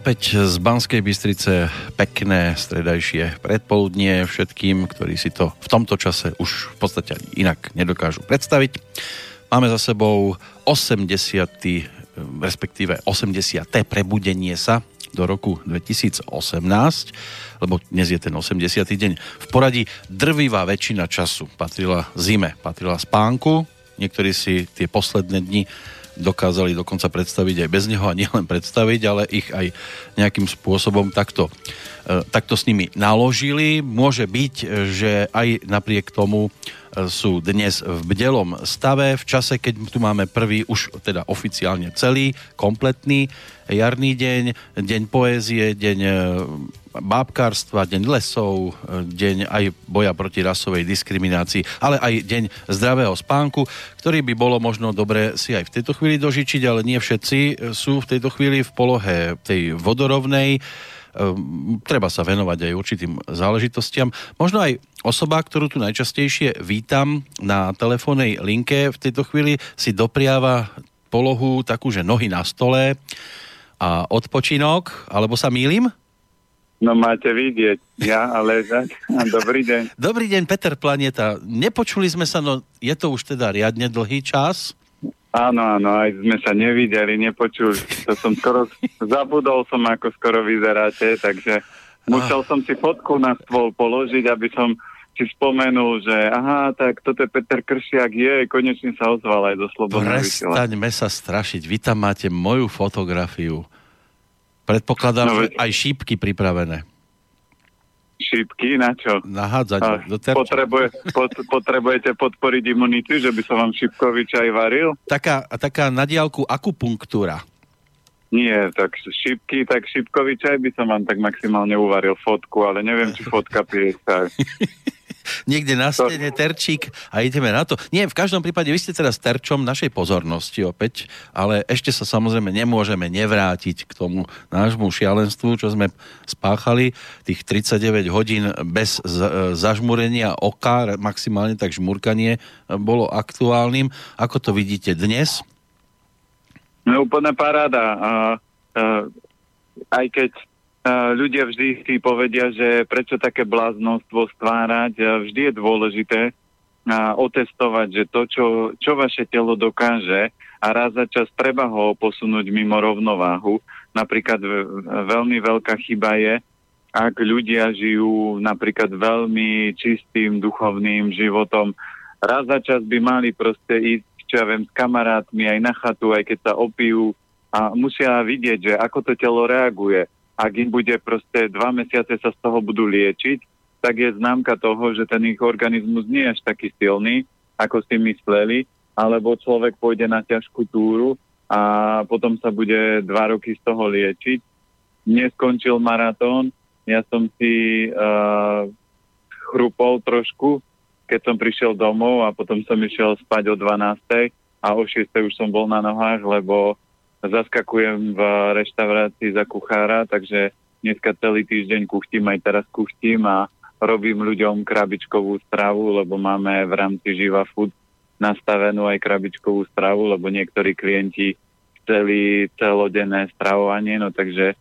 Opäť z Banskej Bystrice pekné stredajšie predpoludnie všetkým, ktorí si to v tomto čase už v podstate inak nedokážu predstaviť. Máme za sebou 80. respektíve 80. prebudenie sa do roku 2018, lebo dnes je ten 80. deň. V poradí drvivá väčšina času patrila zime, patrila spánku. Niektorí si tie posledné dni dokázali dokonca predstaviť aj bez neho a nielen predstaviť, ale ich aj nejakým spôsobom takto, e, takto s nimi naložili. Môže byť, že aj napriek tomu e, sú dnes v bdelom stave, v čase, keď tu máme prvý, už teda oficiálne celý, kompletný jarný deň, deň poézie, deň e, bábkárstva, deň lesov, deň aj boja proti rasovej diskriminácii, ale aj deň zdravého spánku, ktorý by bolo možno dobre si aj v tejto chvíli dožičiť, ale nie všetci sú v tejto chvíli v polohe tej vodorovnej. Ehm, treba sa venovať aj určitým záležitostiam. Možno aj osoba, ktorú tu najčastejšie vítam na telefónnej linke v tejto chvíli si dopriava polohu takú, že nohy na stole a odpočinok, alebo sa mýlim? No máte vidieť, ja a ležať. Dobrý deň. Dobrý deň, Peter Planeta. Nepočuli sme sa, no je to už teda riadne dlhý čas. Áno, áno, aj sme sa nevideli, nepočuli. To som skoro, zabudol som, ako skoro vyzeráte, takže musel som si fotku na stôl položiť, aby som si spomenul, že aha, tak toto je Peter Kršiak, je, konečne sa ozval aj do Slobodného Prestaňme sa strašiť, vy tam máte moju fotografiu. Predpokladám, no, že aj šípky pripravené. Šípky na čo? Nahádzať do terča. Potrebuje, pot, potrebujete podporiť imunitu, že by som vám šípkový čaj varil? Taká, taká na diálku akupunktúra. Nie, tak šípky, tak šípkový čaj by som vám tak maximálne uvaril fotku, ale neviem, či fotka pije čaj. niekde na stene terčík a ideme na to. Nie, v každom prípade vy ste teraz terčom našej pozornosti opäť, ale ešte sa samozrejme nemôžeme nevrátiť k tomu nášmu šialenstvu, čo sme spáchali, tých 39 hodín bez zažmurenia oka, maximálne tak žmurkanie bolo aktuálnym. Ako to vidíte dnes? No úplná paráda. A, a, aj keď ľudia vždy si povedia, že prečo také bláznostvo stvárať. Vždy je dôležité otestovať, že to, čo, čo vaše telo dokáže a raz za čas treba ho posunúť mimo rovnováhu. Napríklad veľmi veľká chyba je, ak ľudia žijú napríklad veľmi čistým duchovným životom, raz za čas by mali proste ísť, čo ja viem, s kamarátmi aj na chatu, aj keď sa opijú a musia vidieť, že ako to telo reaguje ak im bude proste dva mesiace sa z toho budú liečiť, tak je známka toho, že ten ich organizmus nie je až taký silný, ako si mysleli, alebo človek pôjde na ťažkú túru a potom sa bude dva roky z toho liečiť. Neskončil maratón, ja som si uh, chrupol trošku, keď som prišiel domov a potom som išiel spať o 12. a o 6. už som bol na nohách, lebo zaskakujem v reštaurácii za kuchára, takže dneska celý týždeň kuchtím, aj teraz kuchtím a robím ľuďom krabičkovú stravu, lebo máme v rámci Živa Food nastavenú aj krabičkovú stravu, lebo niektorí klienti chceli celodenné stravovanie, no takže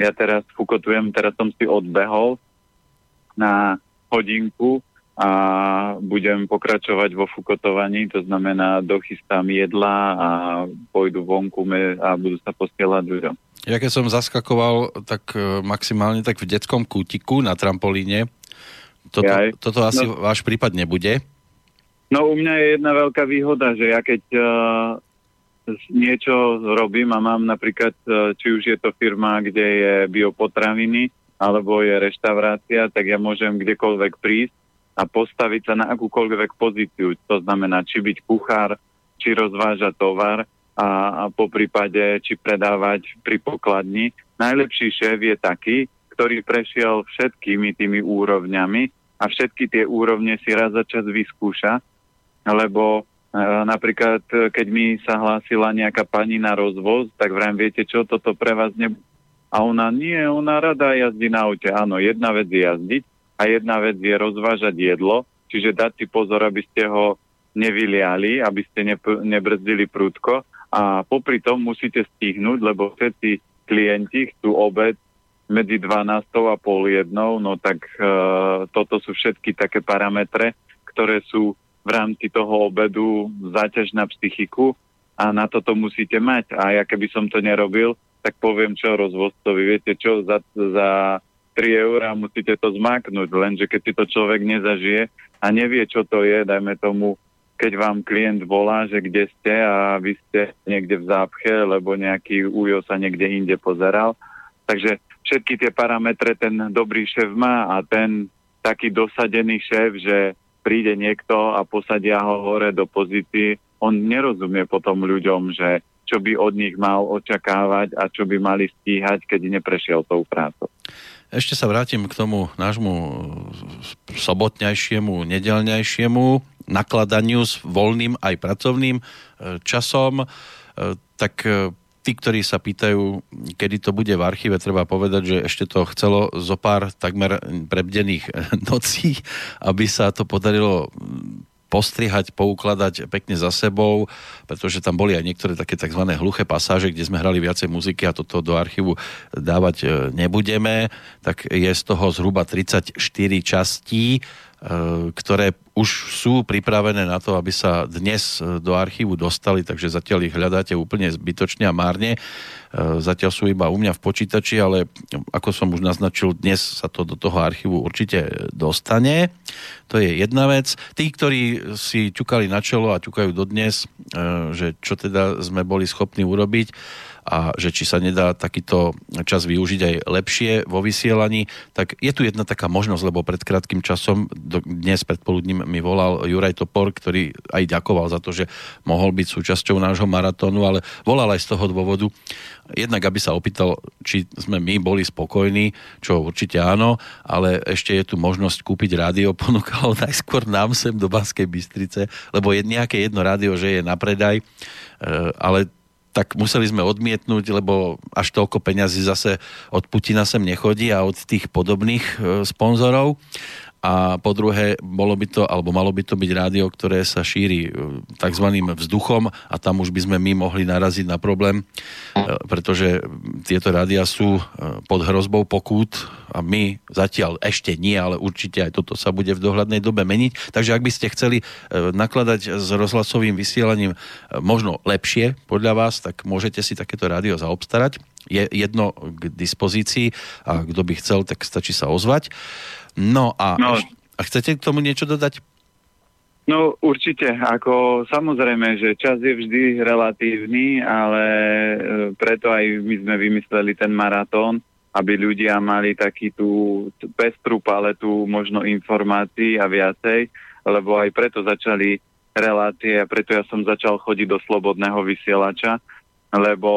ja teraz fukotujem, teraz som si odbehol na hodinku a budem pokračovať vo fukotovaní, to znamená dochystám jedla a pôjdu vonku a budú sa posielať ľuďom. Ja keď som zaskakoval tak e, maximálne tak v detskom kútiku na trampolíne, toto, toto asi no, váš prípad nebude? No u mňa je jedna veľká výhoda, že ja keď uh, niečo robím a mám napríklad, uh, či už je to firma, kde je biopotraviny, alebo je reštaurácia, tak ja môžem kdekoľvek prísť a postaviť sa na akúkoľvek pozíciu. To znamená, či byť kuchár, či rozvážať tovar a, a po prípade, či predávať pri pokladni. Najlepší šéf je taký, ktorý prešiel všetkými tými úrovňami a všetky tie úrovne si raz za čas vyskúša, lebo e, napríklad, keď mi sa hlásila nejaká pani na rozvoz, tak vrajím, viete čo, toto pre vás ne... A ona nie, ona rada jazdí na aute. Áno, jedna vec je jazdiť, a jedna vec je rozvážať jedlo, čiže dať si pozor, aby ste ho nevyliali, aby ste ne, nebrzdili prúdko a popri tom musíte stihnúť, lebo všetci klienti chcú obed medzi 12 a pol jednou, no tak e, toto sú všetky také parametre, ktoré sú v rámci toho obedu záťaž na psychiku a na toto musíte mať. A ja keby som to nerobil, tak poviem čo rozvodcovi, viete čo, za, za 3 eurá musíte to zmaknúť, lenže keď si to človek nezažije a nevie, čo to je, dajme tomu, keď vám klient volá, že kde ste a vy ste niekde v zápche, lebo nejaký újo sa niekde inde pozeral. Takže všetky tie parametre ten dobrý šéf má a ten taký dosadený šéf, že príde niekto a posadia ho hore do pozícií, on nerozumie potom ľuďom, že čo by od nich mal očakávať a čo by mali stíhať, keď neprešiel tou prácou. Ešte sa vrátim k tomu nášmu sobotnejšiemu, nedelnejšiemu nakladaniu s voľným aj pracovným e, časom. E, tak e, tí, ktorí sa pýtajú, kedy to bude v archíve, treba povedať, že ešte to chcelo zo pár takmer prebdených nocí, aby sa to podarilo postrihať, poukladať pekne za sebou, pretože tam boli aj niektoré také tzv. hluché pasáže, kde sme hrali viacej muziky a toto do archívu dávať e, nebudeme, tak je z toho zhruba 34 častí E, ktoré už sú pripravené na to, aby sa dnes e, do archívu dostali, takže zatiaľ ich hľadáte úplne zbytočne a márne. E, zatiaľ sú iba u mňa v počítači, ale ako som už naznačil, dnes sa to do toho archívu určite dostane. To je jedna vec. Tí, ktorí si ťukali na čelo a ťukajú dodnes, že čo teda sme boli schopní urobiť, a že či sa nedá takýto čas využiť aj lepšie vo vysielaní, tak je tu jedna taká možnosť, lebo pred krátkým časom, dnes predpoludním mi volal Juraj Topor, ktorý aj ďakoval za to, že mohol byť súčasťou nášho maratónu, ale volal aj z toho dôvodu, jednak aby sa opýtal, či sme my boli spokojní, čo určite áno, ale ešte je tu možnosť kúpiť rádio, ponúkalo najskôr nám sem do Banskej Bystrice, lebo je nejaké jedno rádio, že je na predaj, e, ale tak museli sme odmietnúť, lebo až toľko peňazí zase od Putina sem nechodí a od tých podobných e, sponzorov a po druhé, bolo by to, alebo malo by to byť rádio, ktoré sa šíri e, tzv. vzduchom a tam už by sme my mohli naraziť na problém, e, pretože tieto rádia sú e, pod hrozbou pokút a my zatiaľ ešte nie, ale určite aj toto sa bude v dohľadnej dobe meniť. Takže ak by ste chceli nakladať s rozhlasovým vysielaním možno lepšie podľa vás, tak môžete si takéto rádio zaobstarať. Je jedno k dispozícii a kto by chcel, tak stačí sa ozvať. No a, no. a chcete k tomu niečo dodať? No určite, ako samozrejme, že čas je vždy relatívny, ale e, preto aj my sme vymysleli ten maratón, aby ľudia mali taký tú pestrú paletu možno informácií a viacej, lebo aj preto začali relácie a preto ja som začal chodiť do slobodného vysielača, lebo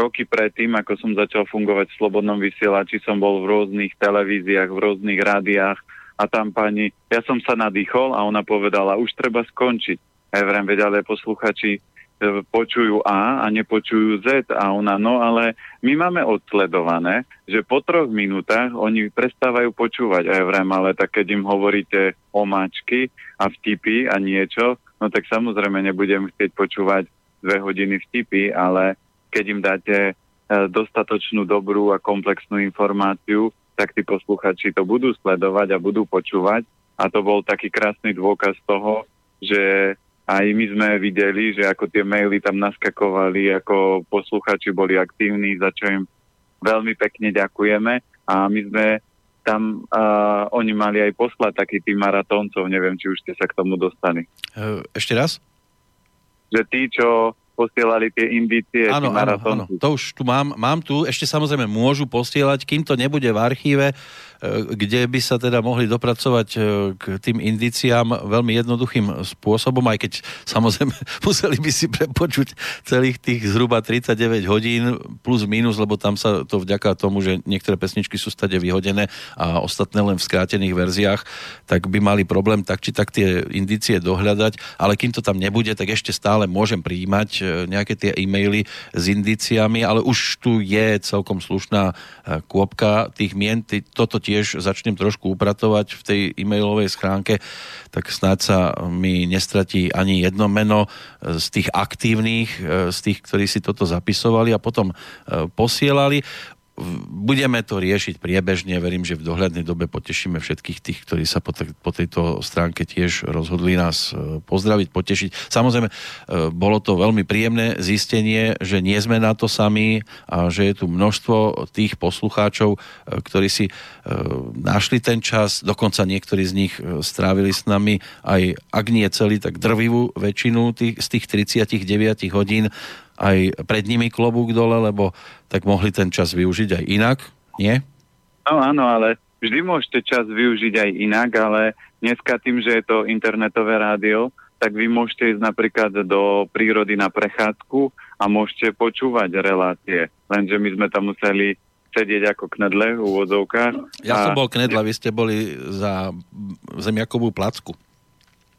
roky predtým, ako som začal fungovať v Slobodnom vysielači, som bol v rôznych televíziách, v rôznych rádiách a tam pani, ja som sa nadýchol a ona povedala, už treba skončiť. A ja vrem, veď ale posluchači e, počujú A a nepočujú Z a ona, no ale my máme odsledované, že po troch minútach oni prestávajú počúvať. A ja vrem, ale tak keď im hovoríte o mačky a vtipy a niečo, no tak samozrejme nebudem chcieť počúvať dve hodiny vtipy, ale keď im dáte e, dostatočnú dobrú a komplexnú informáciu, tak tí posluchači to budú sledovať a budú počúvať. A to bol taký krásny dôkaz toho, že aj my sme videli, že ako tie maily tam naskakovali, ako posluchači boli aktívni, za čo im veľmi pekne ďakujeme. A my sme tam, uh, oni mali aj poslať taký tým maratóncov, neviem, či už ste sa k tomu dostali. E, ešte raz? Že tí, čo posielali tie indície. Áno, áno, áno, to už tu mám. Mám tu, ešte samozrejme môžu posielať, kým to nebude v archíve, kde by sa teda mohli dopracovať e, k tým indiciám veľmi jednoduchým spôsobom, aj keď samozrejme museli by si prepočuť celých tých zhruba 39 hodín plus minus, lebo tam sa to vďaka tomu, že niektoré pesničky sú stade vyhodené a ostatné len v skrátených verziách, tak by mali problém tak či tak tie indície dohľadať, ale kým to tam nebude, tak ešte stále môžem prijímať e, nejaké tie e-maily s indiciami, ale už tu je celkom slušná kôpka tých mien. Toto tiež začnem trošku upratovať v tej e-mailovej schránke, tak snáď sa mi nestratí ani jedno meno z tých aktívnych, z tých, ktorí si toto zapisovali a potom posielali budeme to riešiť priebežne. Verím, že v dohľadnej dobe potešíme všetkých tých, ktorí sa po, te- po tejto stránke tiež rozhodli nás e, pozdraviť, potešiť. Samozrejme, e, bolo to veľmi príjemné zistenie, že nie sme na to sami a že je tu množstvo tých poslucháčov, e, ktorí si našli ten čas, dokonca niektorí z nich strávili s nami aj, ak nie celý, tak drvivú väčšinu tých, z tých 39 hodín aj pred nimi klobúk dole, lebo tak mohli ten čas využiť aj inak, nie? No áno, ale vždy môžete čas využiť aj inak, ale dneska tým, že je to internetové rádio, tak vy môžete ísť napríklad do prírody na prechádzku a môžete počúvať relácie. Lenže my sme tam museli sedieť ako knedle v úvodzovkách. Ja a... som bol knedla, vy ste boli za zemiakovú placku.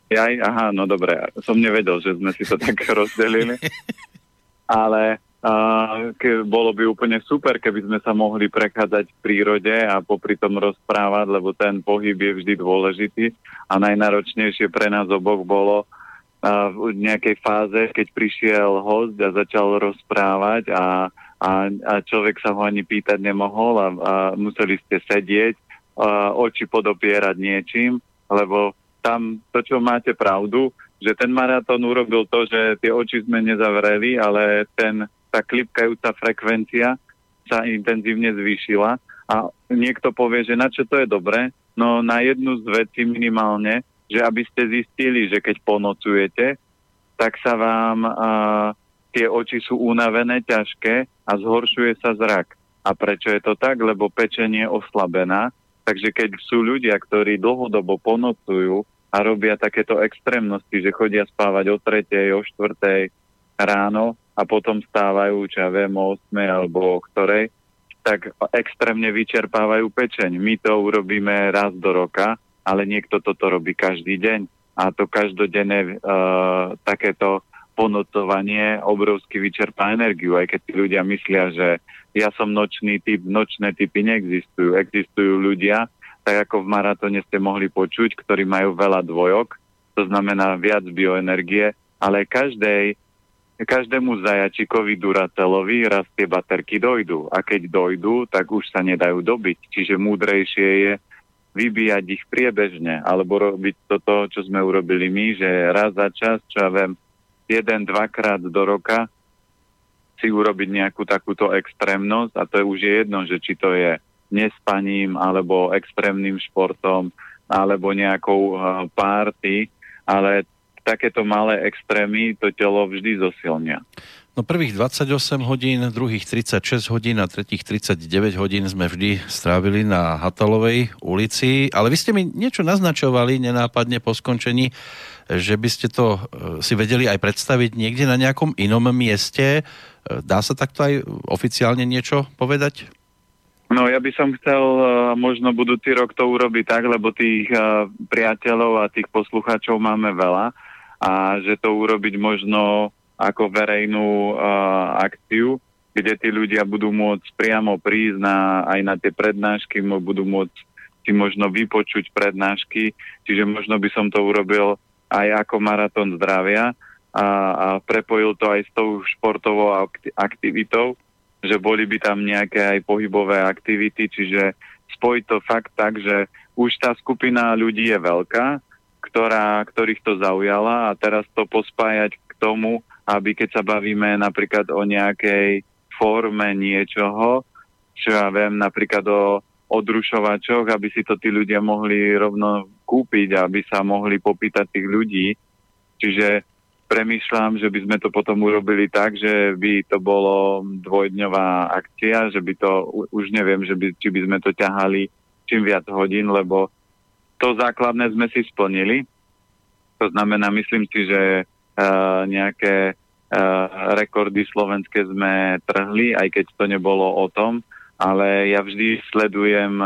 Ja, aha, no dobre, som nevedel, že sme si to tak rozdelili. Ale uh, ke, bolo by úplne super, keby sme sa mohli prechádzať v prírode a popri tom rozprávať, lebo ten pohyb je vždy dôležitý. A najnáročnejšie pre nás oboch bolo uh, v nejakej fáze, keď prišiel host a začal rozprávať a, a, a človek sa ho ani pýtať nemohol a, a museli ste sedieť, uh, oči podopierať niečím, lebo tam to, čo máte pravdu, že ten maratón urobil to, že tie oči sme nezavreli, ale ten, tá klipkajúca frekvencia sa intenzívne zvýšila a niekto povie, že na čo to je dobré? No na jednu z vecí minimálne, že aby ste zistili, že keď ponocujete, tak sa vám a, tie oči sú unavené, ťažké a zhoršuje sa zrak. A prečo je to tak? Lebo pečenie je oslabená, takže keď sú ľudia, ktorí dlhodobo ponocujú a robia takéto extrémnosti, že chodia spávať o tretej, o štvrtej ráno a potom stávajú, čo ja viem, o 8 alebo o ktorej, tak extrémne vyčerpávajú pečeň. My to urobíme raz do roka, ale niekto toto robí každý deň. A to každodenné uh, takéto ponocovanie obrovsky vyčerpá energiu, aj keď tí ľudia myslia, že ja som nočný typ, nočné typy neexistujú. Existujú ľudia, tak ako v maratóne ste mohli počuť, ktorí majú veľa dvojok, to znamená viac bioenergie, ale každej, každému zajačikovi Duratelovi raz tie baterky dojdú. A keď dojdú, tak už sa nedajú dobiť. Čiže múdrejšie je vybíjať ich priebežne, alebo robiť toto, čo sme urobili my, že raz za čas, čo ja viem, jeden, dvakrát do roka si urobiť nejakú takúto extrémnosť a to je už jedno, že či to je nespaním alebo extrémnym športom alebo nejakou uh, párty, ale takéto malé extrémy to telo vždy zosilnia. No prvých 28 hodín, druhých 36 hodín a tretích 39 hodín sme vždy strávili na Hatalovej ulici, ale vy ste mi niečo naznačovali nenápadne po skončení, že by ste to uh, si vedeli aj predstaviť niekde na nejakom inom mieste. Uh, dá sa takto aj oficiálne niečo povedať? No ja by som chcel uh, možno budúci rok to urobiť tak, lebo tých uh, priateľov a tých poslucháčov máme veľa a že to urobiť možno ako verejnú uh, akciu, kde tí ľudia budú môcť priamo prísť na, aj na tie prednášky, budú môcť si možno vypočuť prednášky, čiže možno by som to urobil aj ako maratón zdravia a, a prepojil to aj s tou športovou aktivitou, že boli by tam nejaké aj pohybové aktivity, čiže spojiť to fakt tak, že už tá skupina ľudí je veľká, ktorá, ktorých to zaujala a teraz to pospájať k tomu, aby keď sa bavíme napríklad o nejakej forme niečoho, čo ja viem, napríklad o odrušovačoch, aby si to tí ľudia mohli rovno kúpiť, aby sa mohli popýtať tých ľudí. Čiže premýšľam, že by sme to potom urobili tak, že by to bolo dvojdňová akcia, že by to, už neviem, že by, či by sme to ťahali čím viac hodín, lebo to základné sme si splnili. To znamená, myslím si, že uh, nejaké uh, rekordy slovenské sme trhli, aj keď to nebolo o tom, ale ja vždy sledujem,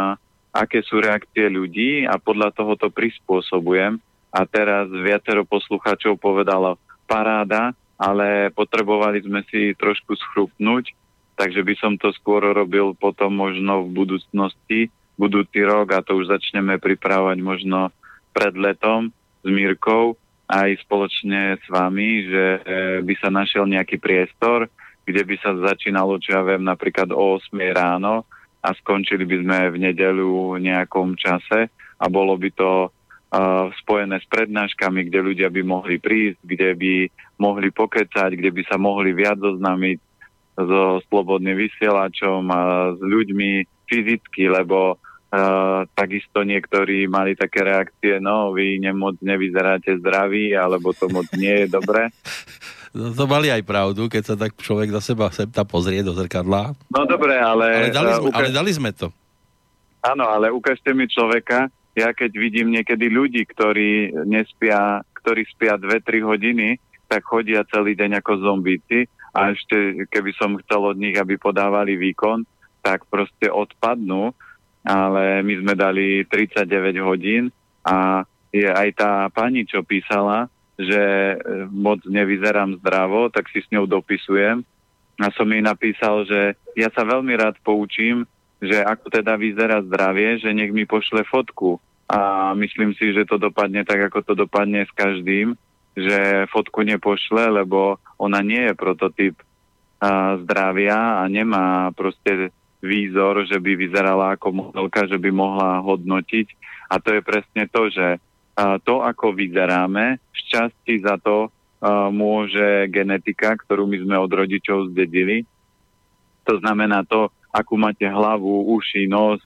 aké sú reakcie ľudí a podľa toho to prispôsobujem. A teraz viacero poslucháčov povedalo, paráda, ale potrebovali sme si trošku schrupnúť, takže by som to skôr robil potom možno v budúcnosti, budúci rok a to už začneme pripravovať možno pred letom s Mírkou aj spoločne s vami, že e, by sa našiel nejaký priestor, kde by sa začínalo, čo ja viem, napríklad o 8 ráno a skončili by sme v nedelu v nejakom čase a bolo by to uh, spojené s prednáškami, kde ľudia by mohli prísť, kde by mohli pokecať, kde by sa mohli viac zoznámiť so slobodným vysielačom a s ľuďmi fyzicky, lebo Uh, takisto niektorí mali také reakcie, no vy nemoc nevyzeráte zdraví, alebo to moc nie je dobré. No, to mali aj pravdu, keď sa tak človek za seba sem tam pozrie do zrkadla. No dobre, ale... Ale dali sme, ukáž... ale dali sme to. Áno, ale ukážte mi človeka, ja keď vidím niekedy ľudí, ktorí nespia, ktorí spia 2-3 hodiny, tak chodia celý deň ako zombíci a ešte keby som chcel od nich, aby podávali výkon, tak proste odpadnú ale my sme dali 39 hodín a je aj tá pani, čo písala, že e, moc nevyzerám zdravo, tak si s ňou dopisujem. A som jej napísal, že ja sa veľmi rád poučím, že ako teda vyzerá zdravie, že nech mi pošle fotku. A myslím si, že to dopadne tak, ako to dopadne s každým, že fotku nepošle, lebo ona nie je prototyp a, zdravia a nemá proste výzor, že by vyzerala ako modelka, že by mohla hodnotiť. A to je presne to, že to, ako vyzeráme, šťastí za to môže genetika, ktorú my sme od rodičov zdedili. To znamená to, akú máte hlavu, uši, nos,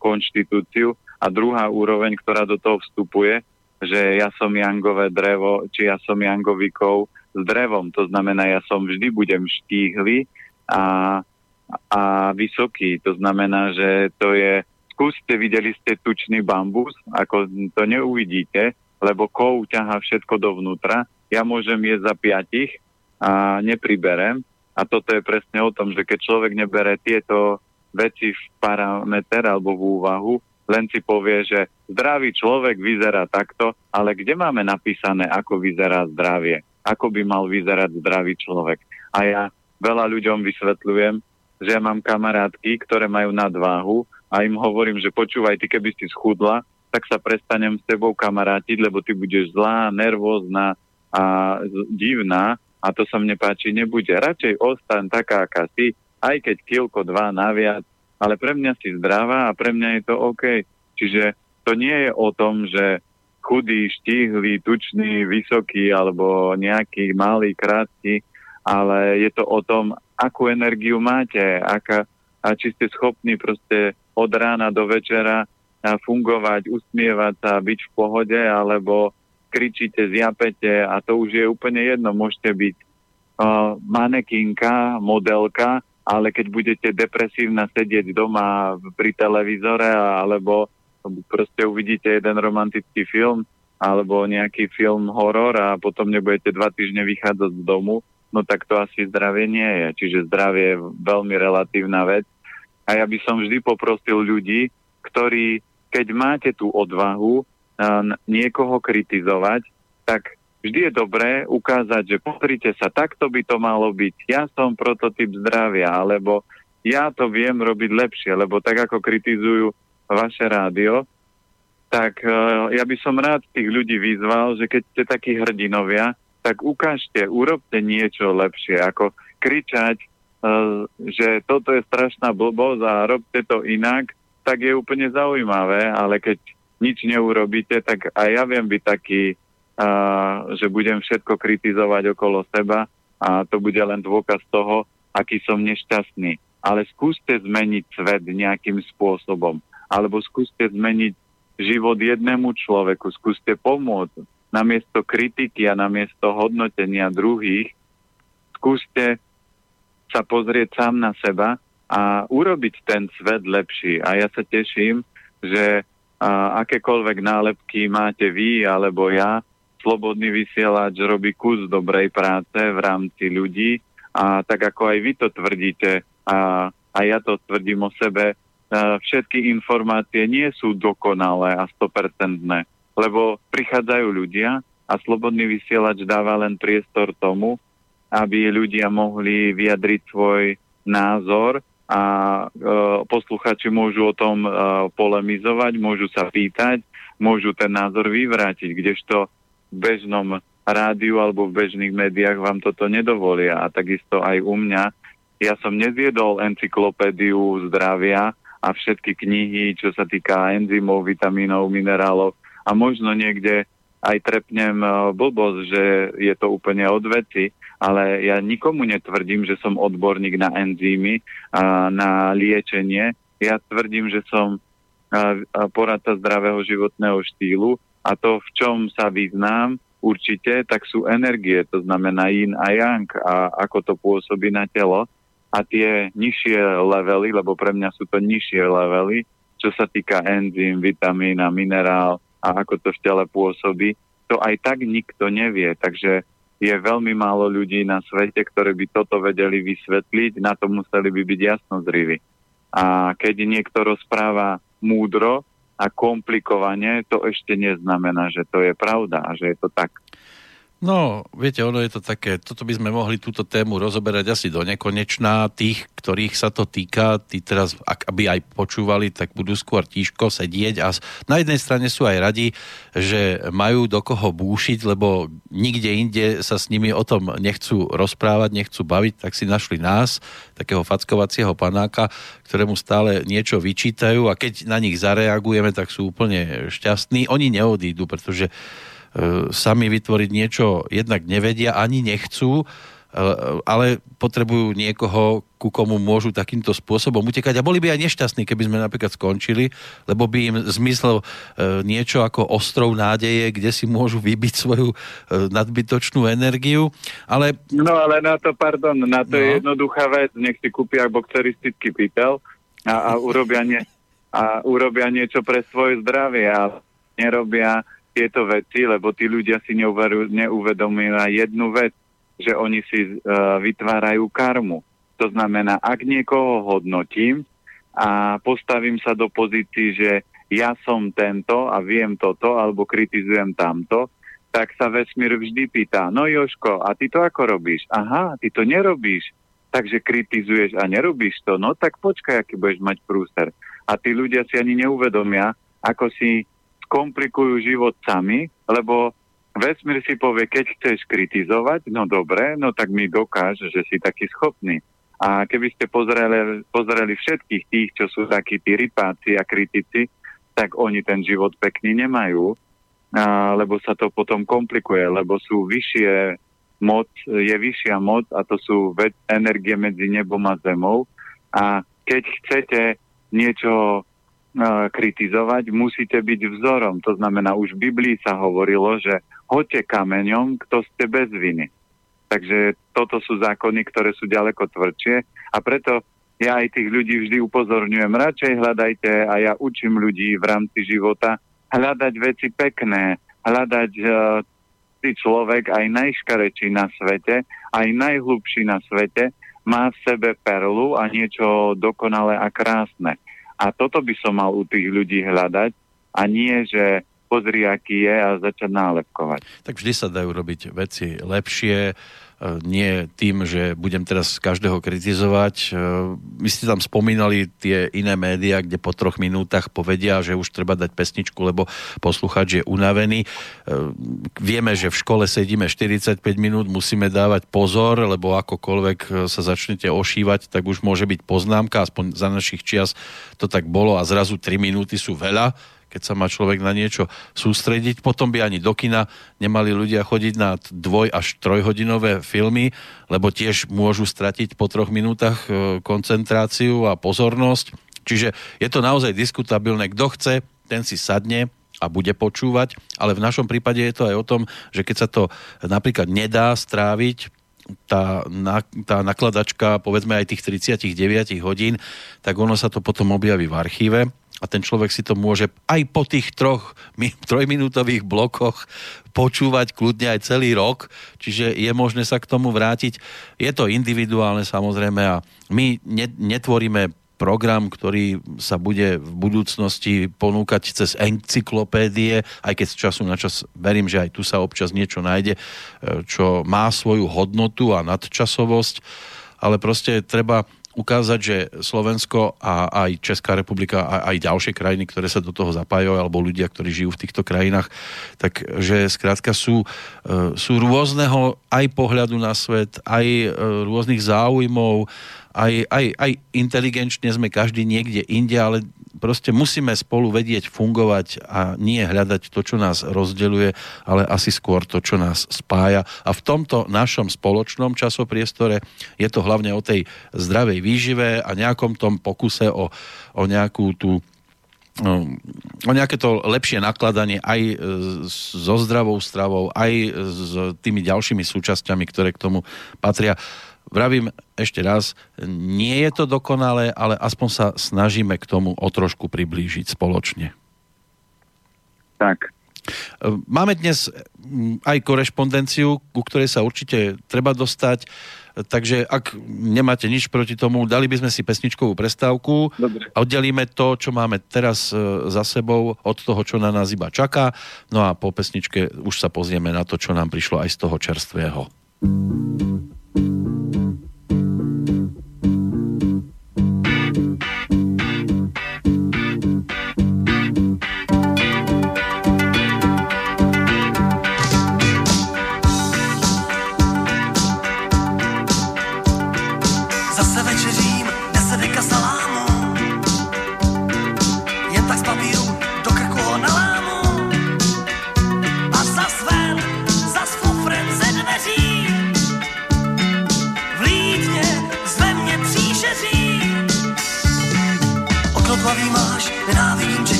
konštitúciu. A druhá úroveň, ktorá do toho vstupuje, že ja som jangové drevo, či ja som jangovikov s drevom. To znamená, ja som vždy budem štíhly a a vysoký. To znamená, že to je, skúste, videli ste tučný bambus, ako to neuvidíte, lebo kov ťaha všetko dovnútra. Ja môžem jesť za piatich a nepriberem. A toto je presne o tom, že keď človek nebere tieto veci v parameter alebo v úvahu, len si povie, že zdravý človek vyzerá takto, ale kde máme napísané, ako vyzerá zdravie? Ako by mal vyzerať zdravý človek? A ja veľa ľuďom vysvetľujem, že ja mám kamarátky, ktoré majú nadváhu a im hovorím, že počúvaj, ty keby si schudla, tak sa prestanem s tebou kamarátiť, lebo ty budeš zlá, nervózna a divná a to sa mne páči nebude. Radšej ostaň taká, aká si, aj keď kilko dva naviac, ale pre mňa si zdravá a pre mňa je to OK. Čiže to nie je o tom, že chudý, štíhly, tučný, vysoký alebo nejaký malý, krátky, ale je to o tom, akú energiu máte, aká, a či ste schopní proste od rána do večera fungovať, usmievať sa, byť v pohode, alebo kričíte, zjapete a to už je úplne jedno. Môžete byť uh, manekinka, modelka, ale keď budete depresívna sedieť doma pri televízore alebo proste uvidíte jeden romantický film alebo nejaký film horor a potom nebudete dva týždne vychádzať z domu, no tak to asi zdravie nie je. Čiže zdravie je veľmi relatívna vec. A ja by som vždy poprosil ľudí, ktorí, keď máte tú odvahu niekoho kritizovať, tak vždy je dobré ukázať, že pozrite sa, takto by to malo byť. Ja som prototyp zdravia, alebo ja to viem robiť lepšie, lebo tak ako kritizujú vaše rádio, tak uh, ja by som rád tých ľudí vyzval, že keď ste takí hrdinovia, tak ukážte, urobte niečo lepšie, ako kričať, uh, že toto je strašná blbosť a robte to inak, tak je úplne zaujímavé, ale keď nič neurobíte, tak aj ja viem byť taký, uh, že budem všetko kritizovať okolo seba a to bude len dôkaz toho, aký som nešťastný. Ale skúste zmeniť svet nejakým spôsobom. Alebo skúste zmeniť život jednému človeku. Skúste pomôcť namiesto kritiky a namiesto hodnotenia druhých, skúste sa pozrieť sám na seba a urobiť ten svet lepší. A ja sa teším, že a, akékoľvek nálepky máte vy alebo ja, Slobodný vysielač robí kus dobrej práce v rámci ľudí. A tak ako aj vy to tvrdíte a, a ja to tvrdím o sebe, všetky informácie nie sú dokonalé a 100% lebo prichádzajú ľudia a slobodný vysielač dáva len priestor tomu, aby ľudia mohli vyjadriť svoj názor a e, posluchači môžu o tom e, polemizovať, môžu sa pýtať, môžu ten názor vyvrátiť, kdežto v bežnom rádiu alebo v bežných médiách vám toto nedovolia. A takisto aj u mňa. Ja som nezviedol encyklopédiu zdravia a všetky knihy, čo sa týka enzymov, vitamínov, minerálov a možno niekde aj trepnem e, blbosť, že je to úplne od veci, ale ja nikomu netvrdím, že som odborník na enzymy, na liečenie. Ja tvrdím, že som poradca zdravého životného štýlu a to, v čom sa vyznám, určite, tak sú energie, to znamená yin a yang a ako to pôsobí na telo. A tie nižšie levely, lebo pre mňa sú to nižšie levely, čo sa týka enzym, vitamín a minerál a ako to v tele pôsobí, to aj tak nikto nevie. Takže je veľmi málo ľudí na svete, ktorí by toto vedeli vysvetliť, na to museli by byť jasnozriví. A keď niekto rozpráva múdro a komplikovane, to ešte neznamená, že to je pravda a že je to tak. No, viete, ono je to také, toto by sme mohli túto tému rozoberať asi do nekonečná. Tých, ktorých sa to týka, tí teraz, ak aby aj počúvali, tak budú skôr tížko sedieť a na jednej strane sú aj radi, že majú do koho búšiť, lebo nikde inde sa s nimi o tom nechcú rozprávať, nechcú baviť, tak si našli nás, takého fackovacieho panáka, ktorému stále niečo vyčítajú a keď na nich zareagujeme, tak sú úplne šťastní. Oni neodídu, pretože sami vytvoriť niečo jednak nevedia, ani nechcú, e, ale potrebujú niekoho, ku komu môžu takýmto spôsobom utekať. A boli by aj nešťastní, keby sme napríklad skončili, lebo by im zmyslel e, niečo ako ostrov nádeje, kde si môžu vybiť svoju nadbytočnú energiu, ale... No ale na to, pardon, na to no. je jednoduchá vec, nech si kúpia boxeristický pytel a, a, urobia nie, a urobia niečo pre svoje zdravie a nerobia tieto veci, lebo tí ľudia si neuvedomujú jednu vec, že oni si uh, vytvárajú karmu. To znamená, ak niekoho hodnotím a postavím sa do pozícii, že ja som tento a viem toto, alebo kritizujem tamto, tak sa vesmír vždy pýta, no Joško, a ty to ako robíš? Aha, ty to nerobíš, takže kritizuješ a nerobíš to, no tak počkaj, aký budeš mať prúster. A tí ľudia si ani neuvedomia, ako si komplikujú život sami, lebo vesmír si povie, keď chceš kritizovať, no dobre, no tak mi dokáž, že si taký schopný. A keby ste pozreli, pozreli všetkých tých, čo sú takí tí rypáci a kritici, tak oni ten život pekný nemajú, a, lebo sa to potom komplikuje, lebo sú vyššie moc, je vyššia moc a to sú energie medzi nebom a zemou. A keď chcete niečo kritizovať, musíte byť vzorom. To znamená, už v Biblii sa hovorilo, že hoďte kameňom, kto ste bez viny. Takže toto sú zákony, ktoré sú ďaleko tvrdšie a preto ja aj tých ľudí vždy upozorňujem, radšej hľadajte a ja učím ľudí v rámci života hľadať veci pekné, hľadať uh, si človek aj najškarečí na svete, aj najhlubší na svete, má v sebe perlu a niečo dokonalé a krásne. A toto by som mal u tých ľudí hľadať a nie, že pozri, aký je a začať nálepkovať. Tak vždy sa dajú robiť veci lepšie nie tým, že budem teraz každého kritizovať. E, vy ste tam spomínali tie iné médiá, kde po troch minútach povedia, že už treba dať pesničku, lebo posluchač je unavený. E, vieme, že v škole sedíme 45 minút, musíme dávať pozor, lebo akokoľvek sa začnete ošívať, tak už môže byť poznámka, aspoň za našich čias to tak bolo a zrazu 3 minúty sú veľa keď sa má človek na niečo sústrediť. Potom by ani do kina nemali ľudia chodiť na dvoj až trojhodinové filmy, lebo tiež môžu stratiť po troch minútach e, koncentráciu a pozornosť. Čiže je to naozaj diskutabilné. Kto chce, ten si sadne a bude počúvať, ale v našom prípade je to aj o tom, že keď sa to napríklad nedá stráviť tá, tá nakladačka, povedzme aj tých 39 hodín, tak ono sa to potom objaví v archíve a ten človek si to môže aj po tých troch trojminútových blokoch počúvať kľudne aj celý rok, čiže je možné sa k tomu vrátiť. Je to individuálne samozrejme a my netvoríme program, ktorý sa bude v budúcnosti ponúkať cez encyklopédie, aj keď z času na čas verím, že aj tu sa občas niečo nájde, e, čo má svoju hodnotu a nadčasovosť, ale proste treba ukázať, že Slovensko a aj Česká republika a aj ďalšie krajiny, ktoré sa do toho zapájajú, alebo ľudia, ktorí žijú v týchto krajinách, takže skrátka sú, e, sú rôzneho aj pohľadu na svet, aj e, rôznych záujmov, aj, aj, aj inteligenčne sme každý niekde inde, ale proste musíme spolu vedieť fungovať a nie hľadať to, čo nás rozdeľuje, ale asi skôr to, čo nás spája. A v tomto našom spoločnom časopriestore je to hlavne o tej zdravej výžive a nejakom tom pokuse o, o nejakú tú o nejaké to lepšie nakladanie aj so zdravou stravou, aj s tými ďalšími súčasťami, ktoré k tomu patria. Vravím ešte raz, nie je to dokonalé, ale aspoň sa snažíme k tomu o trošku priblížiť spoločne. Tak. Máme dnes mm, aj korešpondenciu, ku ktorej sa určite treba dostať, takže ak nemáte nič proti tomu, dali by sme si pesničkovú prestávku Dobre. a oddelíme to, čo máme teraz e, za sebou od toho, čo na nás iba čaká. No a po pesničke už sa pozrieme na to, čo nám prišlo aj z toho čerstvého. nášho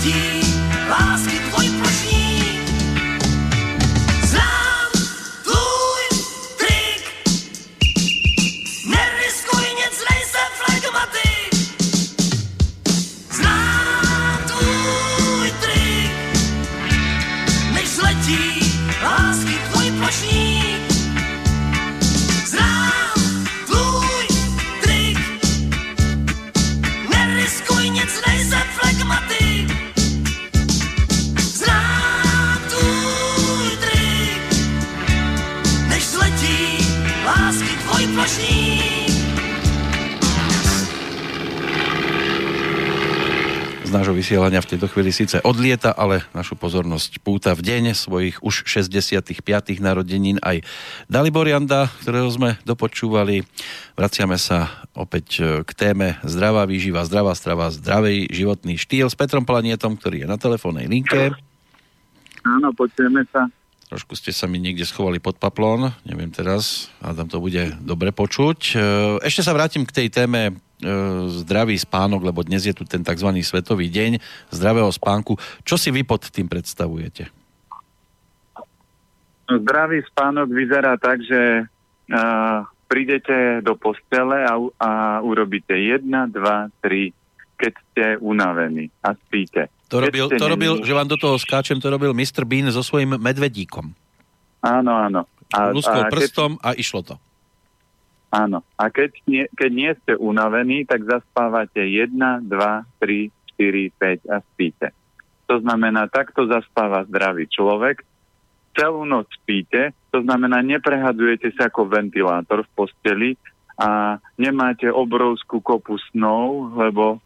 deep. Vysielania v tejto chvíli síce odlieta, ale našu pozornosť púta v deň svojich už 65. narodenín aj Dalibor Janda, ktorého sme dopočúvali. Vraciame sa opäť e, k téme zdravá výživa, zdravá strava, zdravý životný štýl s Petrom Planietom, ktorý je na telefónnej linke. Áno, počujeme sa. Trošku ste sa mi niekde schovali pod paplón, neviem teraz, a tam to bude dobre počuť. E, ešte sa vrátim k tej téme zdravý spánok, lebo dnes je tu ten tzv. svetový deň zdravého spánku. Čo si vy pod tým predstavujete? Zdravý spánok vyzerá tak, že uh, prídete do postele a, a urobíte 1, 2, 3, keď ste unavení a spíte. To robil, to robil, že vám do toho skáčem, to robil Mr. Bean so svojím medvedíkom. Áno, áno. A, Luskol a prstom keď... a išlo to. Áno. A keď nie, keď nie ste unavení, tak zaspávate 1, 2, 3, 4, 5 a spíte. To znamená, takto zaspáva zdravý človek. Celú noc spíte, to znamená, neprehadzujete sa ako ventilátor v posteli a nemáte obrovskú kopu snov, lebo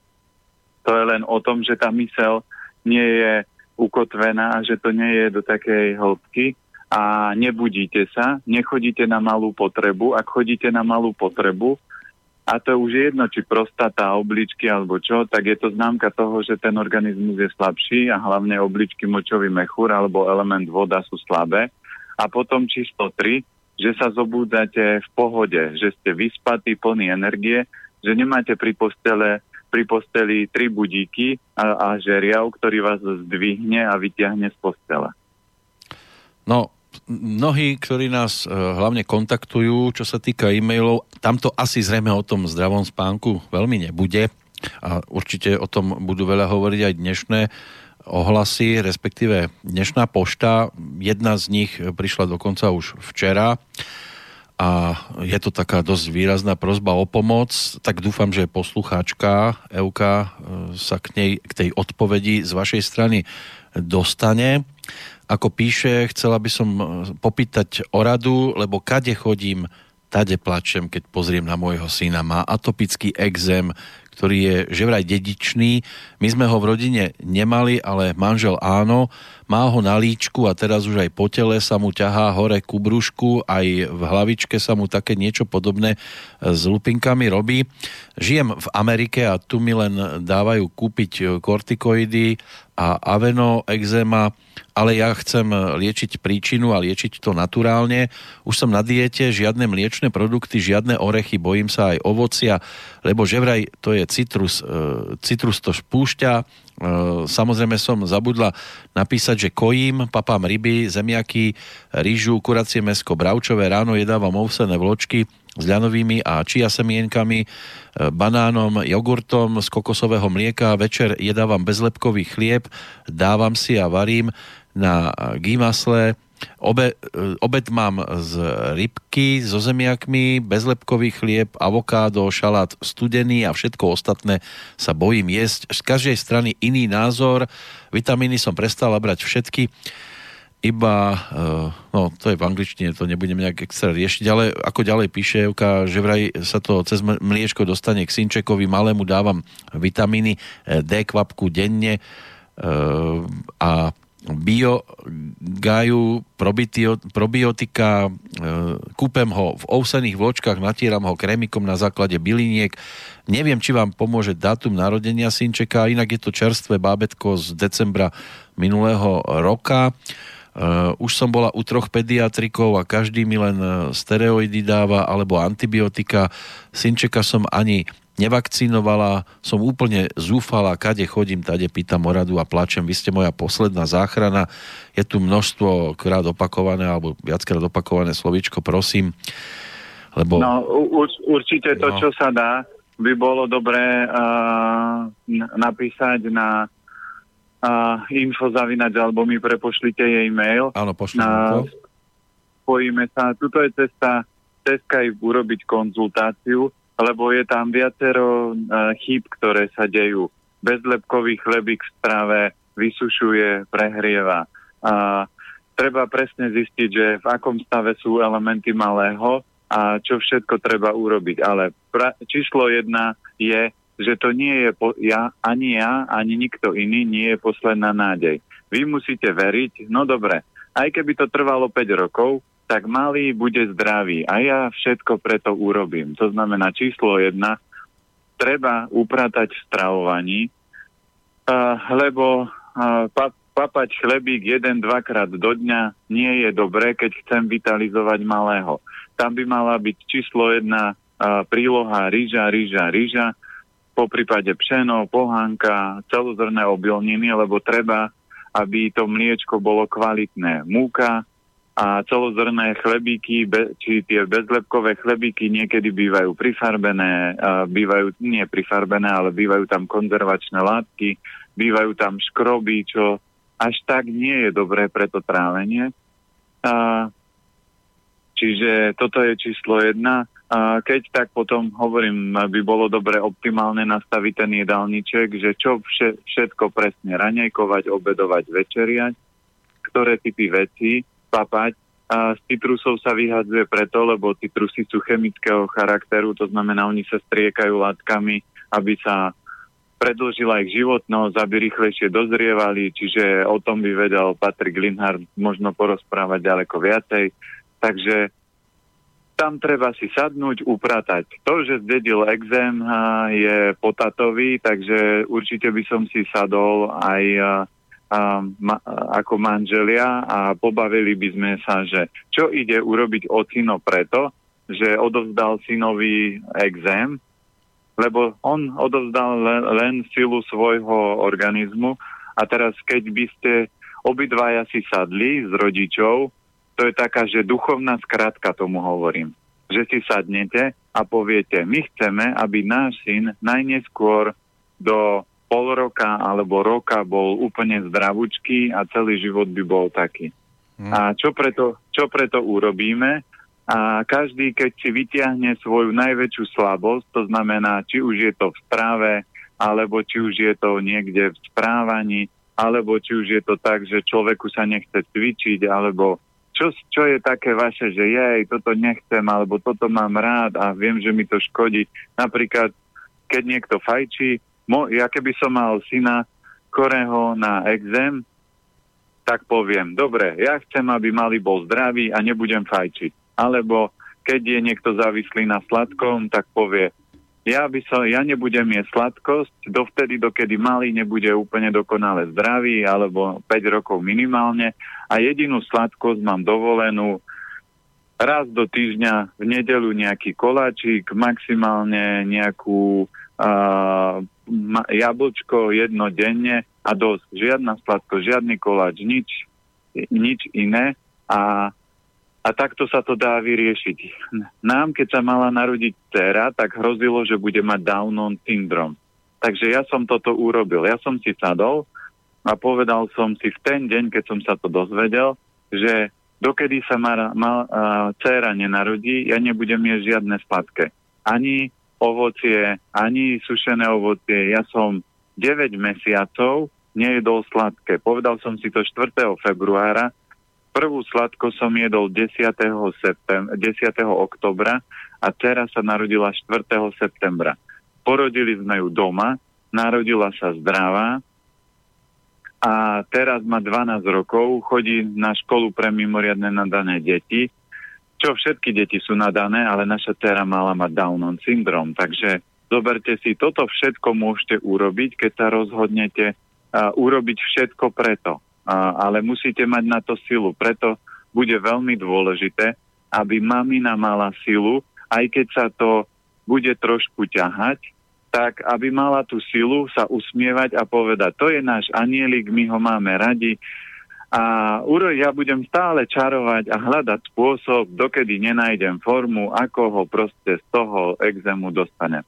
to je len o tom, že tá mysel nie je ukotvená a že to nie je do takej hĺbky a nebudíte sa, nechodíte na malú potrebu. Ak chodíte na malú potrebu, a to už je jedno, či prostata, obličky alebo čo, tak je to známka toho, že ten organizmus je slabší a hlavne obličky, močový mechúr alebo element voda sú slabé. A potom číslo 3, že sa zobúdate v pohode, že ste vyspatí, plný energie, že nemáte pri postele pri posteli tri budíky a, a žeriav, ktorý vás zdvihne a vyťahne z postele. No, mnohí, ktorí nás e, hlavne kontaktujú, čo sa týka e-mailov, tamto asi zrejme o tom zdravom spánku veľmi nebude a určite o tom budú veľa hovoriť aj dnešné ohlasy, respektíve dnešná pošta. Jedna z nich prišla dokonca už včera a je to taká dosť výrazná prozba o pomoc, tak dúfam, že poslucháčka Euka e, sa k, nej, k tej odpovedi z vašej strany dostane. Ako píše, chcela by som e, popýtať o radu, lebo kade chodím, tade plačem, keď pozriem na môjho syna. Má atopický exém, ktorý je že vraj dedičný. My sme ho v rodine nemali, ale manžel áno. Má ho na líčku a teraz už aj po tele sa mu ťahá hore ku brúšku, aj v hlavičke sa mu také niečo podobné s lupinkami robí. Žijem v Amerike a tu mi len dávajú kúpiť kortikoidy a aveno, exéma, ale ja chcem liečiť príčinu a liečiť to naturálne. Už som na diete, žiadne mliečne produkty, žiadne orechy, bojím sa aj ovocia, lebo že vraj to je citrus, e, citrus to spúšťa. E, samozrejme som zabudla napísať, že kojím, papám ryby, zemiaky, rýžu, kuracie mesko, bravčové, ráno jedávam ovsené vločky, s ľanovými a čia semienkami, e, banánom, jogurtom z kokosového mlieka. Večer jedávam bezlepkový chlieb, dávam si a varím na gimasle. Obe, e, obed mám z rybky so zemiakmi, bezlepkový chlieb, avokádo, šalát studený a všetko ostatné sa bojím jesť. Z každej strany iný názor. Vitamíny som prestala brať všetky iba, eh, no to je v angličtine, to nebudem nejak extra riešiť, ale ako ďalej píše Evka, že vraj sa to cez mliečko dostane k synčekovi, malému dávam vitamíny eh, D kvapku denne eh, a bio gaju, probiotika, kúpem ho v ovsených vločkách, natieram ho krémikom na základe byliniek. Neviem, či vám pomôže dátum narodenia synčeka, inak je to čerstvé bábetko z decembra minulého roka. Uh, už som bola u troch pediatrikov a každý mi len steroidy dáva alebo antibiotika. Synčeka som ani nevakcinovala, som úplne zúfala, kade chodím, tade pýtam o radu a plačem. Vy ste moja posledná záchrana. Je tu množstvo krát opakované alebo viackrát opakované slovičko, prosím. Lebo... No, ur, určite to, no. čo sa dá, by bolo dobré uh, napísať na a info zavinač, alebo mi prepošlite jej mail. Áno, pošlite to. Spojíme sa. Tuto je cesta Skype urobiť konzultáciu, lebo je tam viacero uh, chýb, ktoré sa dejú. Bezlepkový chlebík v strave vysušuje, prehrieva. A treba presne zistiť, že v akom stave sú elementy malého a čo všetko treba urobiť. Ale pra- číslo jedna je že to nie je, po, ja, ani ja, ani nikto iný nie je posledná nádej. Vy musíte veriť, no dobre, aj keby to trvalo 5 rokov, tak malý bude zdravý a ja všetko preto urobím. To znamená číslo jedna, treba upratať v stravovaní, uh, lebo uh, pa, papať chlebík jeden, dvakrát do dňa nie je dobré, keď chcem vitalizovať malého. Tam by mala byť číslo jedna uh, príloha rýža, rýža, rýža, po prípade pšeno, pohánka, celozrné obilniny, lebo treba, aby to mliečko bolo kvalitné. Múka a celozrné chlebíky, či tie bezlepkové chlebíky niekedy bývajú prifarbené, bývajú nie prifarbené, ale bývajú tam konzervačné látky, bývajú tam škroby, čo až tak nie je dobré pre to trávenie. Čiže toto je číslo jedna. Keď tak potom hovorím, by bolo dobre optimálne nastaviť ten jedálniček, že čo všetko presne raňajkovať, obedovať, večeriať, ktoré typy veci papať. A z citrusov sa vyhadzuje preto, lebo citrusy sú chemického charakteru, to znamená, oni sa striekajú látkami, aby sa predlžila ich životnosť, aby rýchlejšie dozrievali, čiže o tom by vedel Patrick Linhard možno porozprávať ďaleko viacej. Takže tam treba si sadnúť, upratať. To, že zdedil exém, je potatový, takže určite by som si sadol aj a, ma, ako manželia a pobavili by sme sa, že čo ide urobiť ocino preto, že odovzdal synovi exém, lebo on odovzdal len, len silu svojho organizmu a teraz keď by ste obidvaja si sadli s rodičov, to je taká, že duchovná skratka tomu hovorím. Že si sadnete a poviete, my chceme, aby náš syn najneskôr do pol roka alebo roka bol úplne zdravúčky a celý život by bol taký. Hmm. A čo preto, čo preto urobíme? A každý, keď si vytiahne svoju najväčšiu slabosť, to znamená, či už je to v správe, alebo či už je to niekde v správaní, alebo či už je to tak, že človeku sa nechce cvičiť, alebo čo, čo je také vaše, že jej, toto nechcem, alebo toto mám rád a viem, že mi to škodí. Napríklad, keď niekto fajčí, mo, ja keby som mal syna koreho na exém, tak poviem, dobre, ja chcem, aby mali bol zdravý a nebudem fajčiť. Alebo keď je niekto závislý na sladkom, tak povie, ja by som, ja nebudem jesť sladkosť dovtedy, dokedy malý nebude úplne dokonale zdravý, alebo 5 rokov minimálne a jedinú sladkosť mám dovolenú raz do týždňa v nedelu nejaký koláčik, maximálne nejakú jablčko jedno denne a dosť. Žiadna sladkosť, žiadny koláč, nič, nič iné a a takto sa to dá vyriešiť. Nám, keď sa mala narodiť dcera, tak hrozilo, že bude mať Downon syndrom. Takže ja som toto urobil. Ja som si sadol a povedal som si v ten deň, keď som sa to dozvedel, že dokedy sa ma, ma uh, dcera nenarodí, ja nebudem jesť žiadne sladké. Ani ovocie, ani sušené ovocie. Ja som 9 mesiacov nejedol sladké. Povedal som si to 4. februára Prvú sladko som jedol 10. Septem- 10. oktobra a teraz sa narodila 4. septembra. Porodili sme ju doma, narodila sa zdravá a teraz má 12 rokov, chodí na školu pre mimoriadne nadané deti, čo všetky deti sú nadané, ale naša dcera mala mať Downon syndrom, takže zoberte si, toto všetko môžete urobiť, keď sa rozhodnete uh, urobiť všetko preto a, ale musíte mať na to silu. Preto bude veľmi dôležité, aby mamina mala silu, aj keď sa to bude trošku ťahať, tak aby mala tú silu sa usmievať a povedať, to je náš anielik, my ho máme radi a Uro, ja budem stále čarovať a hľadať spôsob, dokedy nenájdem formu, ako ho proste z toho exému dostane.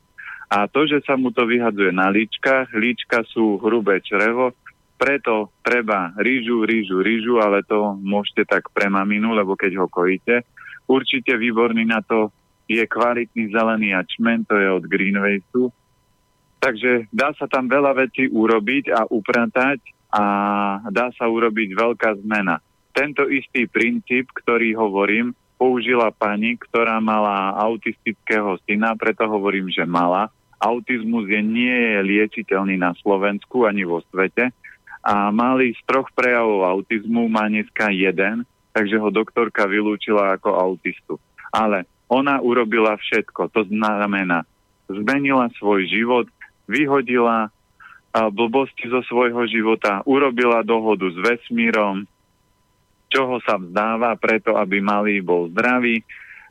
A to, že sa mu to vyhadzuje na líčkach, líčka sú hrubé črevo, preto treba rýžu, rýžu, rýžu, ale to môžete tak pre maminu, lebo keď ho kojíte. Určite výborný na to je kvalitný zelený ačmen, to je od Greenwaysu. Takže dá sa tam veľa vecí urobiť a upratať a dá sa urobiť veľká zmena. Tento istý princíp, ktorý hovorím, použila pani, ktorá mala autistického syna, preto hovorím, že mala autizmus je nie je liečiteľný na Slovensku ani vo svete a malý z troch prejavov autizmu má dneska jeden, takže ho doktorka vylúčila ako autistu. Ale ona urobila všetko, to znamená, zmenila svoj život, vyhodila blbosti zo svojho života, urobila dohodu s vesmírom, čoho sa vzdáva preto, aby malý bol zdravý.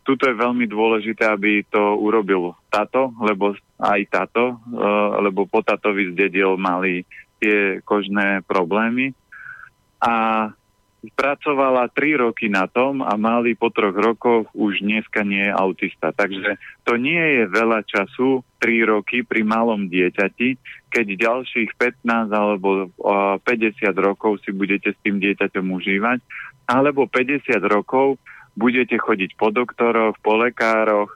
Tuto je veľmi dôležité, aby to urobil tato, lebo aj tato, lebo po tatovi zdedil malý tie kožné problémy a pracovala tri roky na tom a mali po troch rokoch už dneska nie je autista. Takže to nie je veľa času, tri roky pri malom dieťati, keď ďalších 15 alebo 50 rokov si budete s tým dieťaťom užívať, alebo 50 rokov budete chodiť po doktoroch, po lekároch,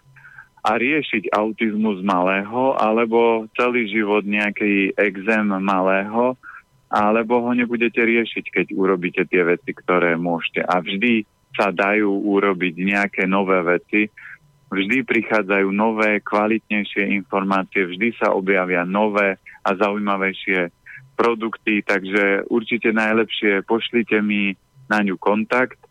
a riešiť autizmus malého, alebo celý život nejaký exém malého, alebo ho nebudete riešiť, keď urobíte tie veci, ktoré môžete. A vždy sa dajú urobiť nejaké nové veci, vždy prichádzajú nové, kvalitnejšie informácie, vždy sa objavia nové a zaujímavejšie produkty, takže určite najlepšie pošlite mi na ňu kontakt.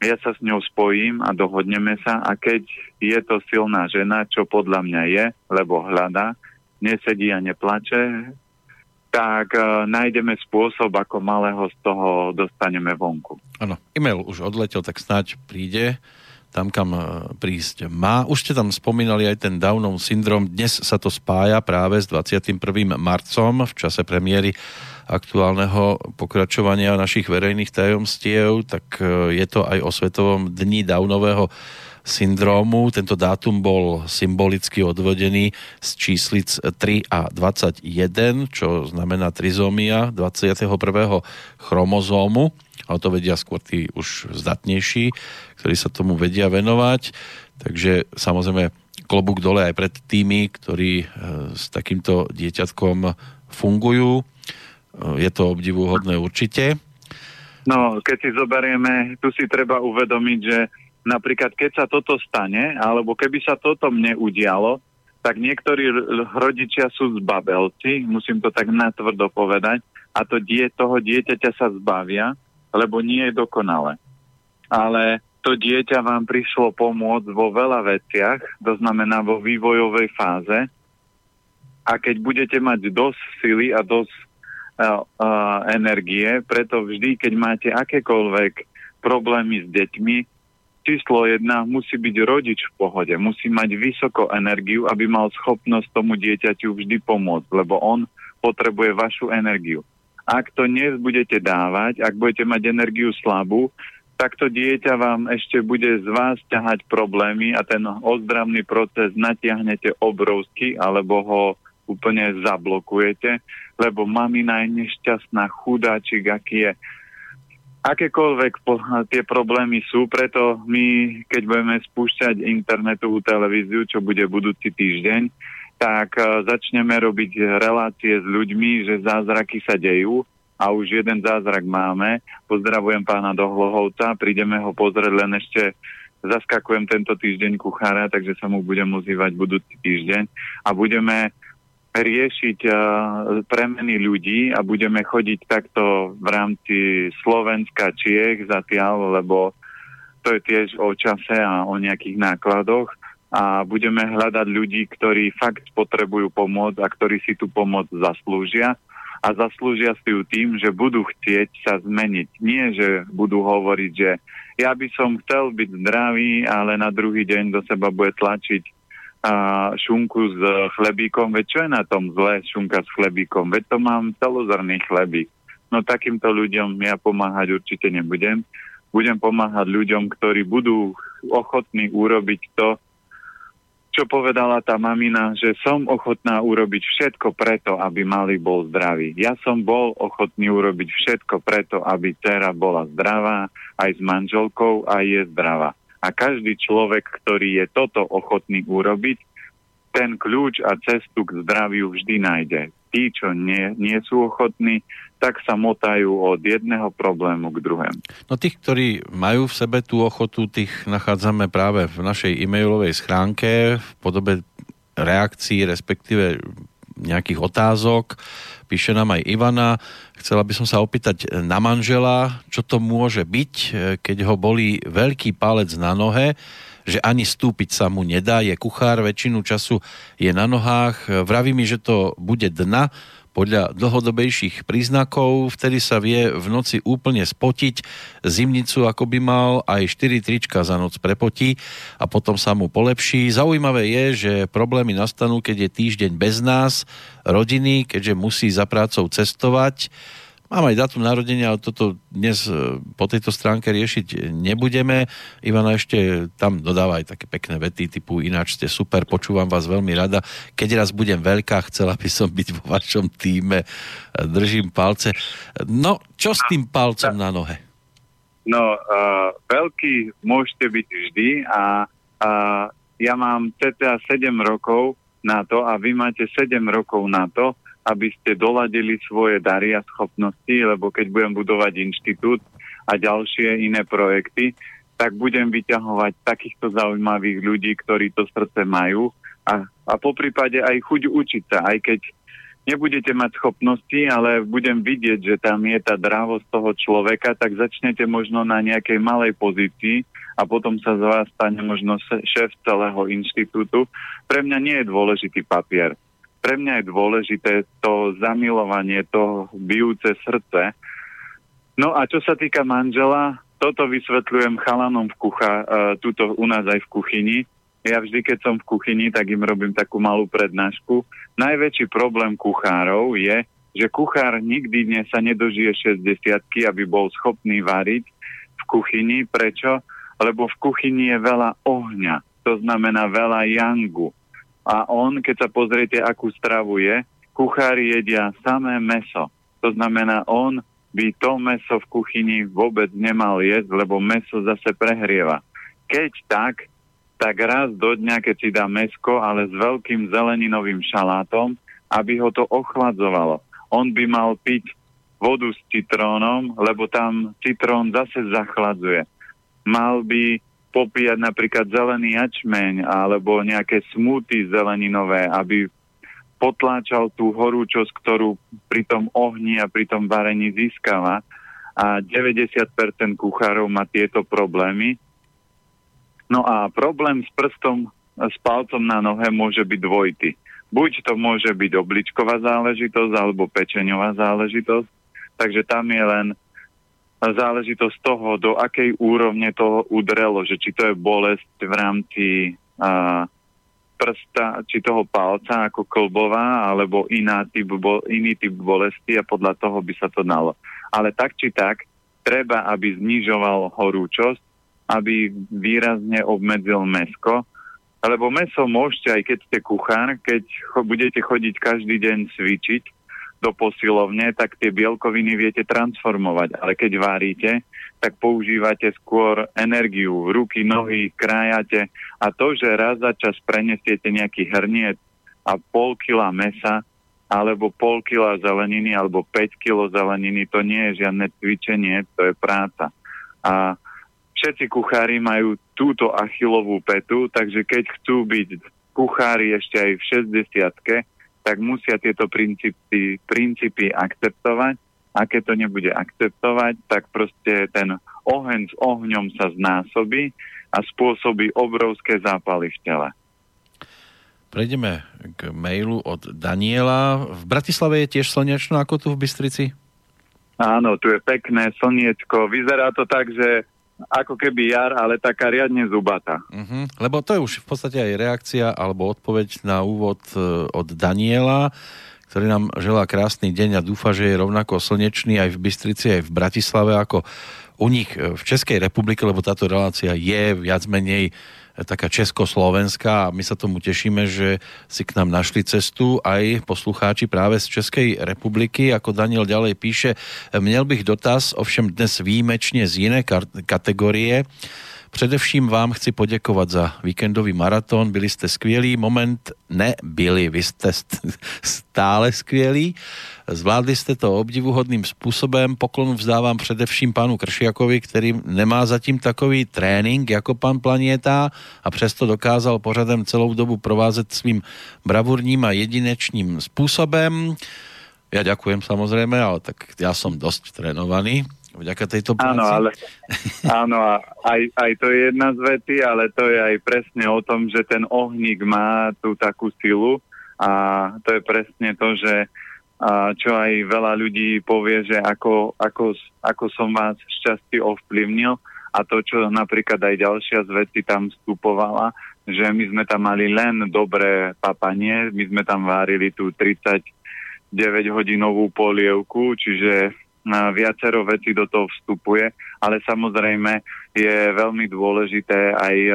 Ja sa s ňou spojím a dohodneme sa. A keď je to silná žena, čo podľa mňa je, lebo hľada, nesedí a neplače, tak uh, nájdeme spôsob, ako malého z toho dostaneme vonku. Áno, e-mail už odletel, tak snáď príde tam, kam e, prísť má. Už ste tam spomínali aj ten Downov syndrom. Dnes sa to spája práve s 21. marcom v čase premiéry aktuálneho pokračovania našich verejných tajomstiev, tak e, je to aj o Svetovom dni Downového syndrómu. Tento dátum bol symbolicky odvodený z číslic 3 a 21, čo znamená trizómia 21. chromozómu. Ale to vedia skôr tí už zdatnejší, ktorí sa tomu vedia venovať. Takže samozrejme klobúk dole aj pred tými, ktorí e, s takýmto dieťatkom fungujú je to obdivuhodné určite. No, keď si zoberieme, tu si treba uvedomiť, že napríklad keď sa toto stane, alebo keby sa toto mne udialo, tak niektorí rodičia sú zbabelci, musím to tak natvrdo povedať, a to die, toho dieťaťa sa zbavia, lebo nie je dokonalé. Ale to dieťa vám prišlo pomôcť vo veľa veciach, to znamená vo vývojovej fáze. A keď budete mať dosť sily a dosť energie, preto vždy, keď máte akékoľvek problémy s deťmi, číslo jedna musí byť rodič v pohode, musí mať vysoko energiu, aby mal schopnosť tomu dieťaťu vždy pomôcť, lebo on potrebuje vašu energiu. Ak to dnes budete dávať, ak budete mať energiu slabú, tak to dieťa vám ešte bude z vás ťahať problémy a ten ozdravný proces natiahnete obrovský, alebo ho úplne zablokujete, lebo mamina je nešťastná, chudáčik, aký je. Akékoľvek po, tie problémy sú, preto my, keď budeme spúšťať internetovú televíziu, čo bude budúci týždeň, tak uh, začneme robiť relácie s ľuďmi, že zázraky sa dejú a už jeden zázrak máme. Pozdravujem pána Dohlohovca, prídeme ho pozrieť, len ešte zaskakujem tento týždeň kuchára, takže sa mu budem ozývať budúci týždeň a budeme riešiť uh, premeny ľudí a budeme chodiť takto v rámci Slovenska, Čiech zatiaľ, lebo to je tiež o čase a o nejakých nákladoch a budeme hľadať ľudí, ktorí fakt potrebujú pomoc a ktorí si tú pomoc zaslúžia a zaslúžia si ju tým, že budú chcieť sa zmeniť. Nie, že budú hovoriť, že ja by som chcel byť zdravý, ale na druhý deň do seba bude tlačiť a šunku s chlebíkom, veď čo je na tom zle šunka s chlebíkom, veď to mám celozrný chlebík. No takýmto ľuďom ja pomáhať určite nebudem. Budem pomáhať ľuďom, ktorí budú ochotní urobiť to, čo povedala tá mamina, že som ochotná urobiť všetko preto, aby mali bol zdravý. Ja som bol ochotný urobiť všetko preto, aby dcera bola zdravá, aj s manželkou, a je zdravá. A každý človek, ktorý je toto ochotný urobiť, ten kľúč a cestu k zdraviu vždy nájde. Tí, čo nie, nie sú ochotní, tak sa motajú od jedného problému k druhému. No tých, ktorí majú v sebe tú ochotu, tých nachádzame práve v našej e-mailovej schránke v podobe reakcií, respektíve nejakých otázok. Píše nám aj Ivana. Chcela by som sa opýtať na manžela, čo to môže byť, keď ho boli veľký palec na nohe, že ani stúpiť sa mu nedá, je kuchár, väčšinu času je na nohách. Vraví mi, že to bude dna, podľa dlhodobejších príznakov, vtedy sa vie v noci úplne spotiť, zimnicu ako by mal, aj 4 trička za noc prepotí a potom sa mu polepší. Zaujímavé je, že problémy nastanú, keď je týždeň bez nás, rodiny, keďže musí za prácou cestovať Mám aj datum narodenia, ale toto dnes e, po tejto stránke riešiť nebudeme. Ivana ešte tam dodáva aj také pekné vety typu ináč ste super, počúvam vás veľmi rada. Keď raz budem veľká, chcela by som byť vo vašom týme. Držím palce. No, čo s tým palcom na nohe? No, uh, veľký môžete byť vždy a uh, ja mám cca 7 rokov na to a vy máte 7 rokov na to, aby ste doladili svoje dary a schopnosti, lebo keď budem budovať inštitút a ďalšie iné projekty, tak budem vyťahovať takýchto zaujímavých ľudí, ktorí to srdce majú a, a po prípade aj chuť učiť sa, aj keď nebudete mať schopnosti, ale budem vidieť, že tam je tá dravosť toho človeka, tak začnete možno na nejakej malej pozícii a potom sa z vás stane možno šéf celého inštitútu. Pre mňa nie je dôležitý papier pre mňa je dôležité to zamilovanie, to bijúce srdce. No a čo sa týka manžela, toto vysvetľujem chalanom v kucha, uh, tuto u nás aj v kuchyni. Ja vždy, keď som v kuchyni, tak im robím takú malú prednášku. Najväčší problém kuchárov je, že kuchár nikdy ne, sa nedožije 60 aby bol schopný variť v kuchyni. Prečo? Lebo v kuchyni je veľa ohňa, to znamená veľa jangu a on, keď sa pozriete, akú stravu je, kuchári jedia samé meso. To znamená, on by to meso v kuchyni vôbec nemal jesť, lebo meso zase prehrieva. Keď tak, tak raz do dňa, keď si dá mesko, ale s veľkým zeleninovým šalátom, aby ho to ochladzovalo. On by mal piť vodu s citrónom, lebo tam citrón zase zachladzuje. Mal by popíjať napríklad zelený jačmeň alebo nejaké smuty zeleninové, aby potláčal tú horúčosť, ktorú pri tom ohni a pri tom varení získava. A 90% kuchárov má tieto problémy. No a problém s prstom, s palcom na nohe môže byť dvojitý. Buď to môže byť obličková záležitosť alebo pečeňová záležitosť, takže tam je len záležitosť toho, do akej úrovne to udrelo, že či to je bolesť v rámci a, prsta, či toho palca ako klbová, alebo iná typ, bo, iný typ bolesti a podľa toho by sa to dalo. Ale tak či tak, treba, aby znižoval horúčosť, aby výrazne obmedzil mesko, lebo meso môžete, aj keď ste kuchár, keď budete chodiť každý deň cvičiť, do posilovne, tak tie bielkoviny viete transformovať. Ale keď varíte, tak používate skôr energiu, ruky, nohy, krájate a to, že raz za čas prenesiete nejaký hrniec a pol kila mesa alebo pol kila zeleniny alebo 5 kilo zeleniny, to nie je žiadne cvičenie, to je práca. A všetci kuchári majú túto achilovú petu, takže keď chcú byť kuchári ešte aj v 60 tak musia tieto princípy, princípy akceptovať. A keď to nebude akceptovať, tak proste ten oheň s ohňom sa znásobí a spôsobí obrovské zápaly v tele. Prejdeme k mailu od Daniela. V Bratislave je tiež slnečno ako tu v Bystrici? Áno, tu je pekné slniečko. Vyzerá to tak, že ako keby jar, ale taká riadne zubata. Uh-huh. Lebo to je už v podstate aj reakcia alebo odpoveď na úvod e, od Daniela, ktorý nám želá krásny deň a dúfa, že je rovnako slnečný aj v Bystrici, aj v Bratislave ako u nich e, v Českej republike, lebo táto relácia je viac menej taká československá a my sa tomu tešíme, že si k nám našli cestu aj poslucháči práve z Českej republiky. Ako Daniel ďalej píše, měl bych dotaz, ovšem dnes výjimečne z iné kategórie. Především vám chci poděkovat za víkendový maraton, byli jste skvělý, moment nebyli, vy jste stále skvělí, zvládli jste to obdivuhodným způsobem, poklonu vzdávám především panu Kršiakovi, který nemá zatím takový trénink jako pan Planieta a přesto dokázal pořadem celou dobu provázet svým bravurním a jedinečným způsobem. Ja ďakujem samozrejme, ale tak ja som dosť trénovaný vďaka tejto práci. Áno, ale áno, aj, aj to je jedna z vety, ale to je aj presne o tom, že ten ohník má tú takú silu a to je presne to, že a čo aj veľa ľudí povie, že ako, ako, ako som vás šťastie ovplyvnil a to, čo napríklad aj ďalšia z veci tam vstupovala, že my sme tam mali len dobré papanie, my sme tam várili tú 30 9-hodinovú polievku, čiže viacero vecí do toho vstupuje, ale samozrejme je veľmi dôležité aj e,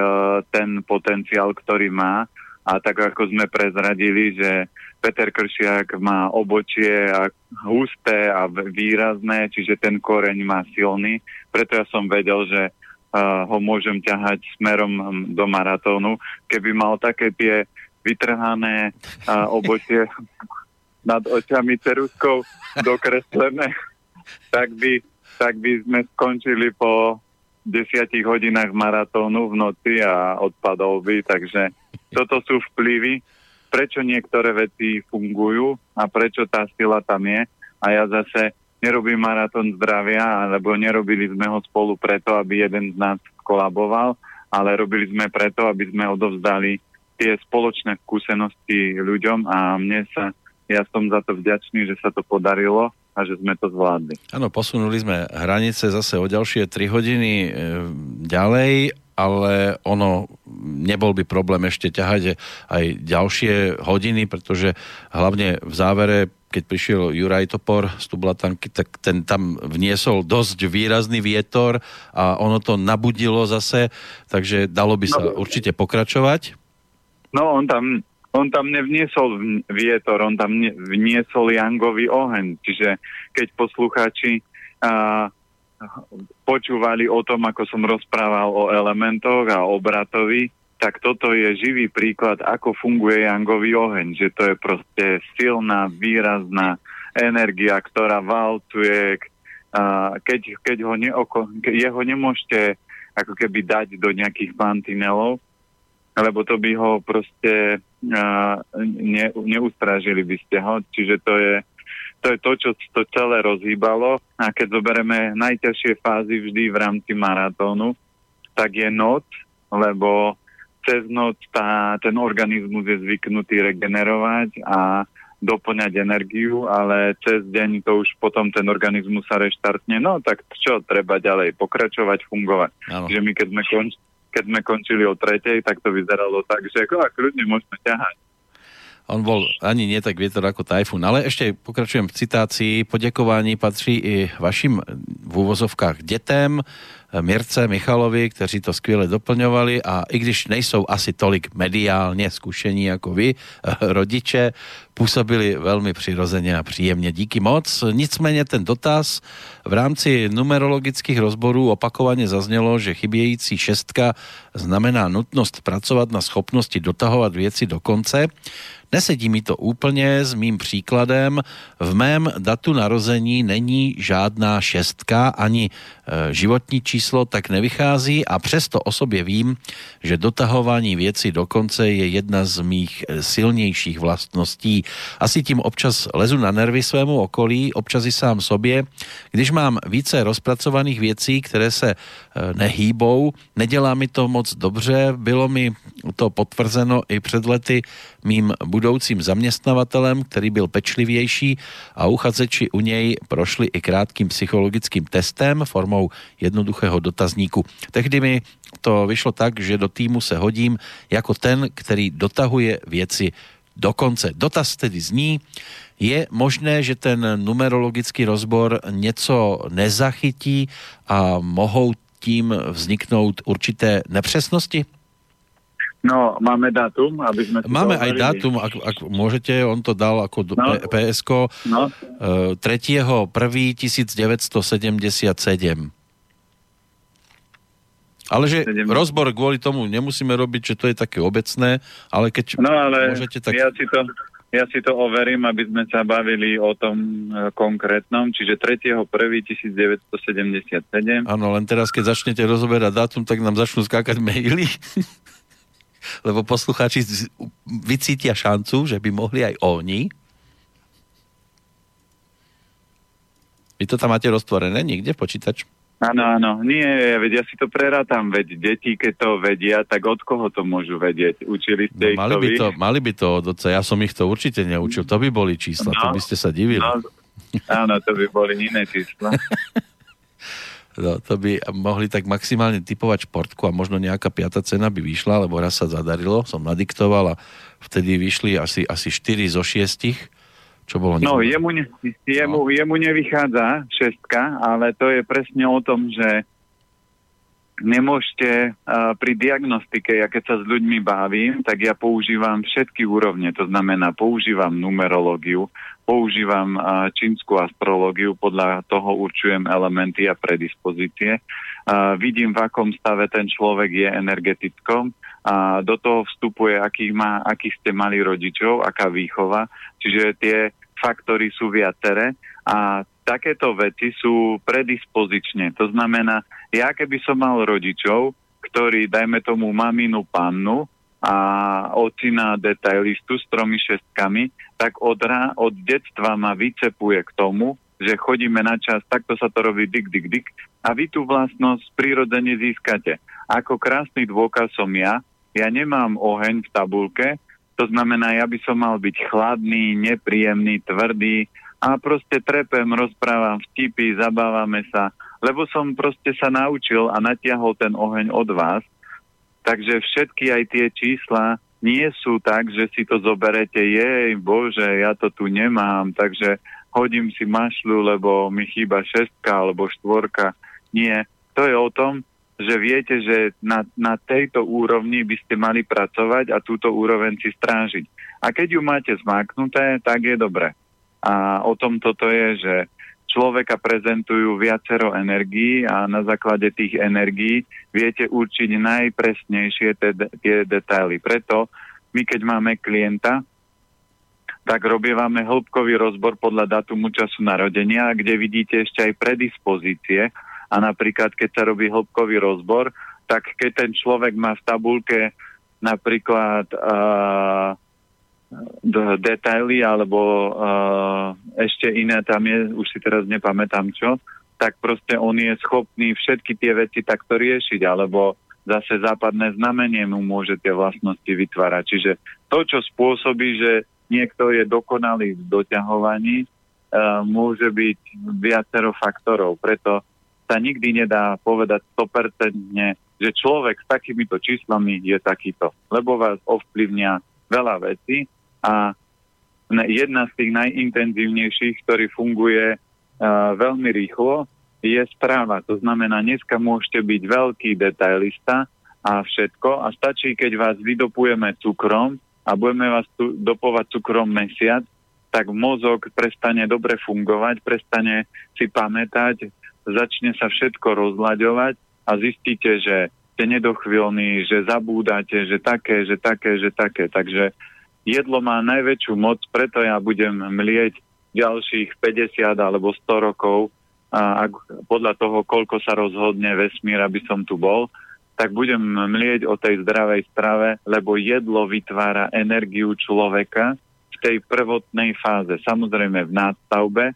ten potenciál, ktorý má a tak ako sme prezradili, že Peter Kršiak má obočie a husté a výrazné, čiže ten koreň má silný, preto ja som vedel, že uh, ho môžem ťahať smerom do maratónu. Keby mal také tie vytrhané uh, obočie nad očami ceruskou dokreslené, tak by, tak by sme skončili po desiatich hodinách maratónu v noci a odpadol by, takže toto sú vplyvy, prečo niektoré veci fungujú a prečo tá sila tam je. A ja zase nerobím maratón zdravia, alebo nerobili sme ho spolu preto, aby jeden z nás kolaboval, ale robili sme preto, aby sme odovzdali tie spoločné skúsenosti ľuďom a mne sa ja som za to vďačný, že sa to podarilo a že sme to zvládli. Áno, posunuli sme hranice zase o ďalšie 3 hodiny e, ďalej, ale ono nebol by problém ešte ťahať aj ďalšie hodiny, pretože hlavne v závere keď prišiel Juraj Topor z Tublatanky, tak ten tam vniesol dosť výrazný vietor a ono to nabudilo zase, takže dalo by sa no, určite pokračovať. No on tam on tam nevniesol vietor, on tam vniesol jangový oheň. Čiže keď poslucháči a, počúvali o tom, ako som rozprával o elementoch a obratovi, tak toto je živý príklad, ako funguje jangový oheň. Že to je proste silná, výrazná energia, ktorá valcuje, keď, keď ho neoko, jeho nemôžete ako keby dať do nejakých mantinelov, lebo to by ho proste uh, ne, neustrážili by ste ho. Čiže to je, to je to, čo to celé rozhýbalo. A keď zoberieme najťažšie fázy vždy v rámci maratónu, tak je noc, lebo cez noc tá, ten organizmus je zvyknutý regenerovať a doplňať energiu, ale cez deň to už potom ten organizmus sa reštartne. No tak čo, treba ďalej pokračovať, fungovať. Ano. Že my keď sme končili keď sme končili o tretej, tak to vyzeralo tak, že ako a kľudne môžeme ťahať. On bol ani nie tak vietor ako tajfún. Ale ešte pokračujem v citácii. Poděkování patří i vašim v úvozovkách detem, Mirce, Michalovi, kteří to skvěle doplňovali a i když nejsou asi tolik mediálně zkušení jako vy, rodiče, působili velmi přirozeně a příjemně. Díky moc. Nicméně ten dotaz v rámci numerologických rozborů opakovaně zaznělo, že chybějící šestka znamená nutnost pracovat na schopnosti dotahovat věci do konce. Nesedí mi to úplně s mým příkladem. V mém datu narození není žádná šestka, ani e, životní číslo tak nevychází a přesto o sobě vím, že dotahování věci do konce je jedna z mých e, silnějších vlastností. Asi tím občas lezu na nervy svému okolí, občas i sám sobě. Když mám více rozpracovaných věcí, které se nehýbou, nedělá mi to moc dobře, bylo mi to potvrzeno i před lety mým budoucím zaměstnavatelem, který byl pečlivější a uchazeči u něj prošli i krátkým psychologickým testem formou jednoduchého dotazníku. Tehdy mi to vyšlo tak, že do týmu se hodím jako ten, který dotahuje věci do konce. Dotaz tedy zní, je možné, že ten numerologický rozbor něco nezachytí a mohou tím vzniknout určité nepřesnosti? No, máme dátum, aby sme... Máme aj dátum, ak, ak môžete, on to dal ako no. PSK no. 3.1.1977. Ale že 70. rozbor kvôli tomu nemusíme robiť, že to je také obecné, ale keď no, ale môžete tak... Ja si to, ja si to overím, aby sme sa bavili o tom e, konkrétnom, čiže 3.1.1977. Áno, len teraz, keď začnete rozoberať dátum, tak nám začnú skákať maily. Lebo poslucháči vycítia šancu, že by mohli aj oni. Vy to tam máte roztvorené niekde počítač? Áno, áno. Nie, veď ja si to prerátam, veď deti, keď to vedia, tak od koho to môžu vedieť? Učili ste no, ich mali to by to, mali by to od oca, ja som ich to určite neučil, to by boli čísla, no, to by ste sa divili. No, áno, to by boli iné čísla. No, to by mohli tak maximálne typovať športku a možno nejaká piata cena by vyšla, lebo raz sa zadarilo, som nadiktoval a vtedy vyšli asi, asi 4 zo 6 čo bolo no, jemu, ne, jemu, no. jemu nevychádza šestka, ale to je presne o tom, že nemôžete uh, pri diagnostike, ja keď sa s ľuďmi bavím, tak ja používam všetky úrovne, to znamená používam numerológiu, používam uh, čínsku astrológiu, podľa toho určujem elementy a predispozície, vidím v akom stave ten človek je energetickom, a do toho vstupuje, aký, má, aký ste mali rodičov, aká výchova, čiže tie faktory sú viaceré. A takéto veci sú predispozične. To znamená, ja keby som mal rodičov, ktorí, dajme tomu, maminu pannu a ocina detailistu s tromi šestkami, tak od, od detstva ma vycepuje k tomu, že chodíme na čas, takto sa to robí dik, dik, dik a vy tú vlastnosť prirodzene získate. Ako krásny dôkaz som ja, ja nemám oheň v tabulke, to znamená, ja by som mal byť chladný, nepríjemný, tvrdý a proste trepem, rozprávam vtipy, zabávame sa, lebo som proste sa naučil a natiahol ten oheň od vás. Takže všetky aj tie čísla nie sú tak, že si to zoberete, jej, bože, ja to tu nemám, takže hodím si mašľu, lebo mi chýba šestka alebo štvorka. Nie, to je o tom, že viete, že na, na tejto úrovni by ste mali pracovať a túto úroveň si strážiť. A keď ju máte zmáknuté, tak je dobre. A o tom toto je, že človeka prezentujú viacero energií a na základe tých energií viete určiť najpresnejšie te, tie detaily. Preto my, keď máme klienta, tak robievame hĺbkový rozbor podľa datumu času narodenia, kde vidíte ešte aj predispozície, a napríklad, keď sa robí hĺbkový rozbor, tak keď ten človek má v tabulke napríklad uh, detaily alebo uh, ešte iné tam je, už si teraz nepamätám čo, tak proste on je schopný všetky tie veci takto riešiť, alebo zase západné znamenie mu môže tie vlastnosti vytvárať. Čiže to, čo spôsobí, že niekto je dokonalý v doťahovaní, uh, môže byť viacero faktorov. Preto sa nikdy nedá povedať 100%, že človek s takýmito číslami je takýto, lebo vás ovplyvnia veľa vecí a jedna z tých najintenzívnejších, ktorý funguje uh, veľmi rýchlo, je správa. To znamená, dneska môžete byť veľký detailista a všetko a stačí, keď vás vydopujeme cukrom a budeme vás tu dopovať cukrom mesiac, tak mozog prestane dobre fungovať, prestane si pamätať, začne sa všetko rozlaďovať a zistíte, že ste nedochvíľní, že zabúdate, že také, že také, že také. Takže jedlo má najväčšiu moc, preto ja budem mlieť ďalších 50 alebo 100 rokov a ak, podľa toho, koľko sa rozhodne vesmír, aby som tu bol, tak budem mlieť o tej zdravej strave, lebo jedlo vytvára energiu človeka v tej prvotnej fáze. Samozrejme v nástavbe,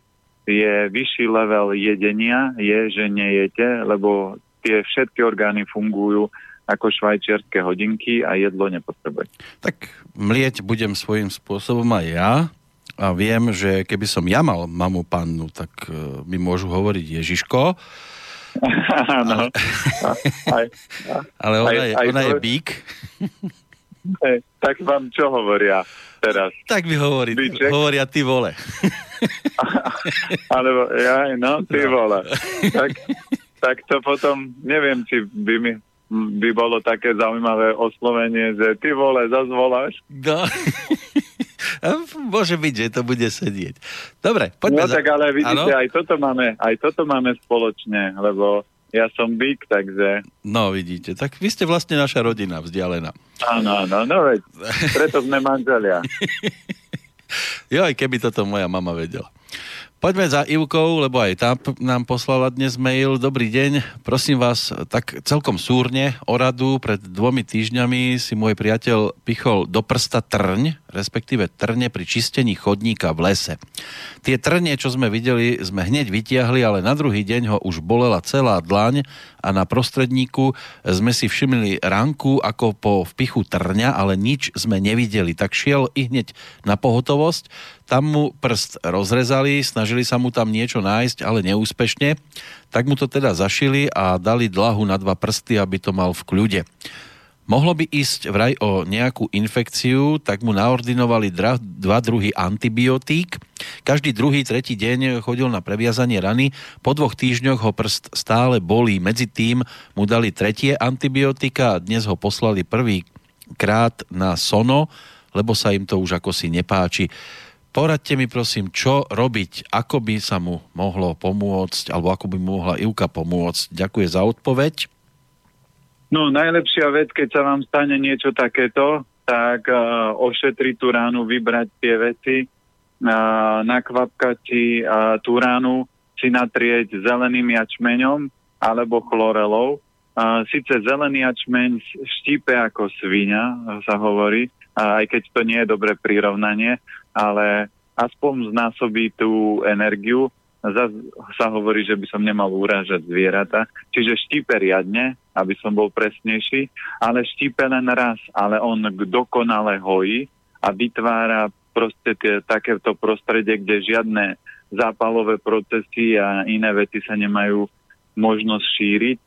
je vyšší level jedenia, je, že nejete, lebo tie všetky orgány fungujú ako švajčiarske hodinky a jedlo nepotrebuje. Tak mlieť budem svojím spôsobom aj ja a viem, že keby som ja mal mamu pannu, tak uh, mi môžu hovoriť Ježiško. Áno. ale, ale ona, aj, je, ona je bík. Hey, tak vám čo hovoria teraz? Tak mi hovorí, hovoria ty vole. Alebo ja, no, ty no. vole. Tak, tak to potom, neviem, či by mi by bolo také zaujímavé oslovenie, že ty vole, zase voláš. No. Môže byť, že to bude sedieť. Dobre, poďme. No za... tak ale vidíte, ano? aj toto, máme, aj toto máme spoločne, lebo ja som byk, takže... No vidíte, tak vy ste vlastne naša rodina vzdialená. Áno, áno, no veď, preto sme manželia. jo, aj keby toto moja mama vedela. Poďme za Ivkou, lebo aj tá nám poslala dnes mail. Dobrý deň, prosím vás, tak celkom súrne o radu. Pred dvomi týždňami si môj priateľ pichol do prsta trň, respektíve trne pri čistení chodníka v lese. Tie trne, čo sme videli, sme hneď vytiahli, ale na druhý deň ho už bolela celá dlaň a na prostredníku sme si všimli ranku ako po vpichu trňa, ale nič sme nevideli. Tak šiel i hneď na pohotovosť, tam mu prst rozrezali, snažili sa mu tam niečo nájsť, ale neúspešne. Tak mu to teda zašili a dali dlahu na dva prsty, aby to mal v kľude. Mohlo by ísť vraj o nejakú infekciu, tak mu naordinovali dra, dva druhy antibiotík. Každý druhý, tretí deň chodil na previazanie rany. Po dvoch týždňoch ho prst stále bolí. Medzi tým mu dali tretie antibiotika a dnes ho poslali prvý krát na sono, lebo sa im to už ako si nepáči. Poradte mi prosím, čo robiť, ako by sa mu mohlo pomôcť, alebo ako by mu mohla Ivka pomôcť. Ďakujem za odpoveď. No najlepšia vec, keď sa vám stane niečo takéto, tak uh, ošetriť tú ránu, vybrať tie veci, uh, nakvapkať si uh, tú ránu, si natrieť zeleným jačmeňom alebo chlorelou. Uh, Sice zelený jačmeň štípe ako svinia, sa hovorí, uh, aj keď to nie je dobré prirovnanie, ale aspoň znásobí tú energiu Zas sa hovorí, že by som nemal urážať zvieratá. Čiže štípe riadne, aby som bol presnejší, ale štípe len raz, ale on dokonale hojí a vytvára proste tie, takéto prostredie, kde žiadne zápalové procesy a iné veci sa nemajú možnosť šíriť.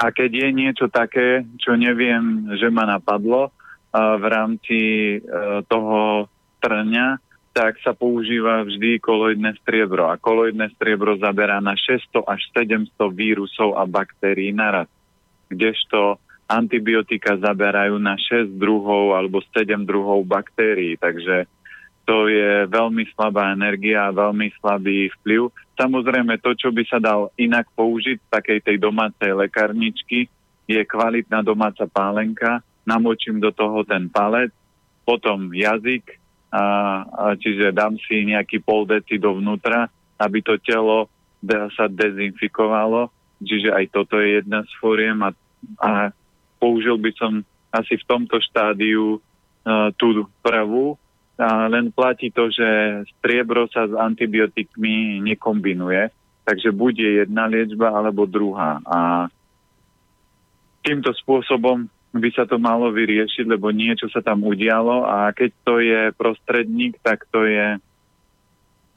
A keď je niečo také, čo neviem, že ma napadlo uh, v rámci uh, toho trňa, tak sa používa vždy koloidné striebro. A koloidné striebro zaberá na 600 až 700 vírusov a baktérií naraz. Kdežto antibiotika zaberajú na 6 druhov alebo 7 druhov baktérií. Takže to je veľmi slabá energia a veľmi slabý vplyv. Samozrejme, to, čo by sa dal inak použiť v takej tej domácej lekárničky, je kvalitná domáca pálenka. Namočím do toho ten palec, potom jazyk, a, a čiže dám si nejaký pol deci dovnútra, aby to telo sa dezinfikovalo, čiže aj toto je jedna z fóriem a, a použil by som asi v tomto štádiu uh, tú prvú, a len platí to, že striebro sa s antibiotikmi nekombinuje, takže bude jedna liečba alebo druhá. A týmto spôsobom by sa to malo vyriešiť, lebo niečo sa tam udialo a keď to je prostredník, tak to je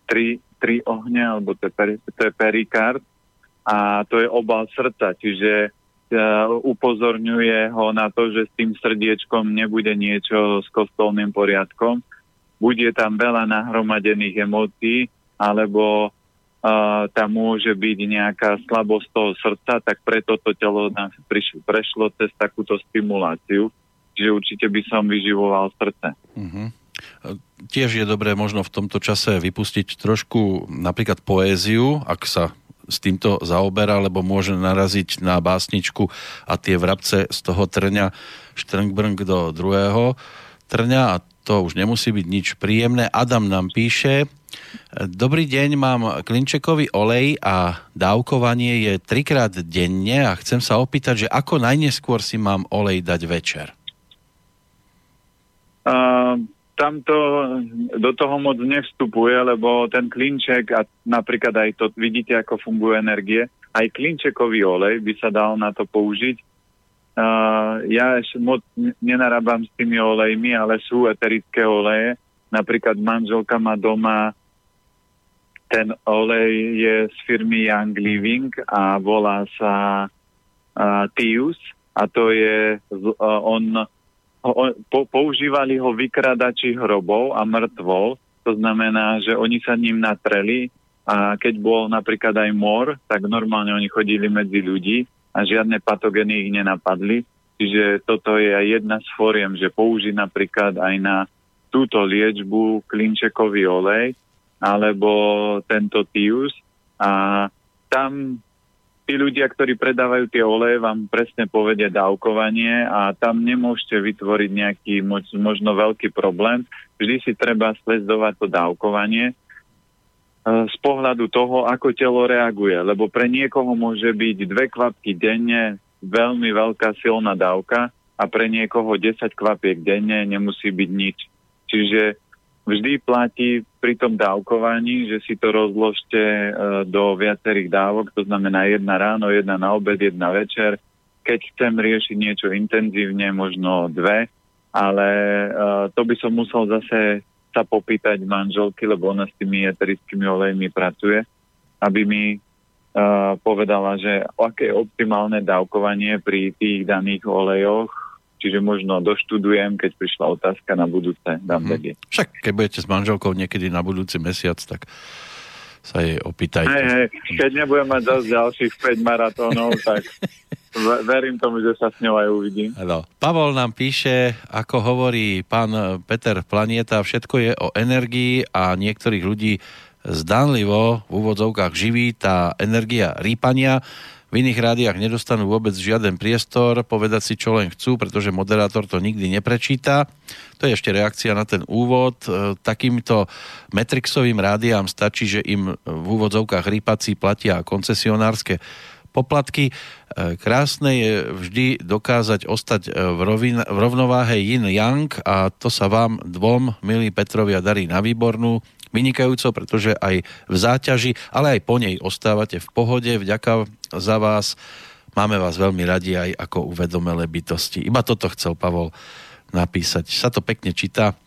tri, tri ohne, alebo to je, peri, to je perikard a to je obal srdca, čiže uh, upozorňuje ho na to, že s tým srdiečkom nebude niečo s kostolným poriadkom. Bude tam veľa nahromadených emócií, alebo tam môže byť nejaká slabosť toho srdca, tak preto to telo nás priš- prešlo cez takúto stimuláciu. Čiže určite by som vyživoval srdce. Uh-huh. Tiež je dobré možno v tomto čase vypustiť trošku napríklad poéziu, ak sa s týmto zaoberá, lebo môže naraziť na básničku a tie vrabce z toho trňa štrngbrng do druhého trňa a to už nemusí byť nič príjemné. Adam nám píše, Dobrý deň, mám klinčekový olej a dávkovanie je trikrát denne a chcem sa opýtať, že ako najneskôr si mám olej dať večer? Uh, tam to do toho moc nevstupuje, lebo ten klinček a napríklad aj to, vidíte, ako fungujú energie, aj klinčekový olej by sa dal na to použiť. Uh, ja ešte moc nenarábam s tými olejmi, ale sú eterické oleje. Napríklad manželka má doma ten olej je z firmy Young Living a volá sa uh, Tius. A to je, uh, on, on po, používali ho vykradači hrobov a mŕtvol, to znamená, že oni sa ním natreli a keď bol napríklad aj mor, tak normálne oni chodili medzi ľudí a žiadne patogény ich nenapadli. Čiže toto je aj jedna z fóriem, že použiť napríklad aj na túto liečbu klinčekový olej, alebo tento TIUS a tam tí ľudia, ktorí predávajú tie oleje, vám presne povedia dávkovanie a tam nemôžete vytvoriť nejaký možno veľký problém. Vždy si treba sledovať to dávkovanie z pohľadu toho, ako telo reaguje. Lebo pre niekoho môže byť dve kvapky denne veľmi veľká silná dávka a pre niekoho 10 kvapiek denne nemusí byť nič. Čiže vždy platí pri tom dávkovaní, že si to rozložte e, do viacerých dávok, to znamená jedna ráno, jedna na obed, jedna večer. Keď chcem riešiť niečo intenzívne, možno dve, ale e, to by som musel zase sa popýtať manželky, lebo ona s tými eterickými olejmi pracuje, aby mi uh, povedala, že aké je optimálne dávkovanie pri tých daných olejoch, Čiže možno doštudujem, keď prišla otázka na budúce, dám hmm. vedieť. Však keď budete s manželkou niekedy na budúci mesiac, tak sa jej opýtajte. Hey, hey, keď nebudem mať dosť ďalších 5 maratónov, tak verím tomu, že sa s ňou aj uvidím. Hello. Pavol nám píše, ako hovorí pán Peter Planieta, všetko je o energii a niektorých ľudí zdanlivo v úvodzovkách živí tá energia rýpania v iných rádiách nedostanú vôbec žiaden priestor povedať si, čo len chcú, pretože moderátor to nikdy neprečíta. To je ešte reakcia na ten úvod. E, takýmto Metrixovým rádiám stačí, že im v úvodzovkách rýpací platia koncesionárske poplatky. E, krásne je vždy dokázať ostať e, v, rovin, v rovnováhe yin-yang a to sa vám dvom, milí Petrovia, darí na výbornú vynikajúco, pretože aj v záťaži, ale aj po nej ostávate v pohode. Vďaka za vás. Máme vás veľmi radi aj ako uvedomelé bytosti. Iba toto chcel Pavol napísať. Sa to pekne číta.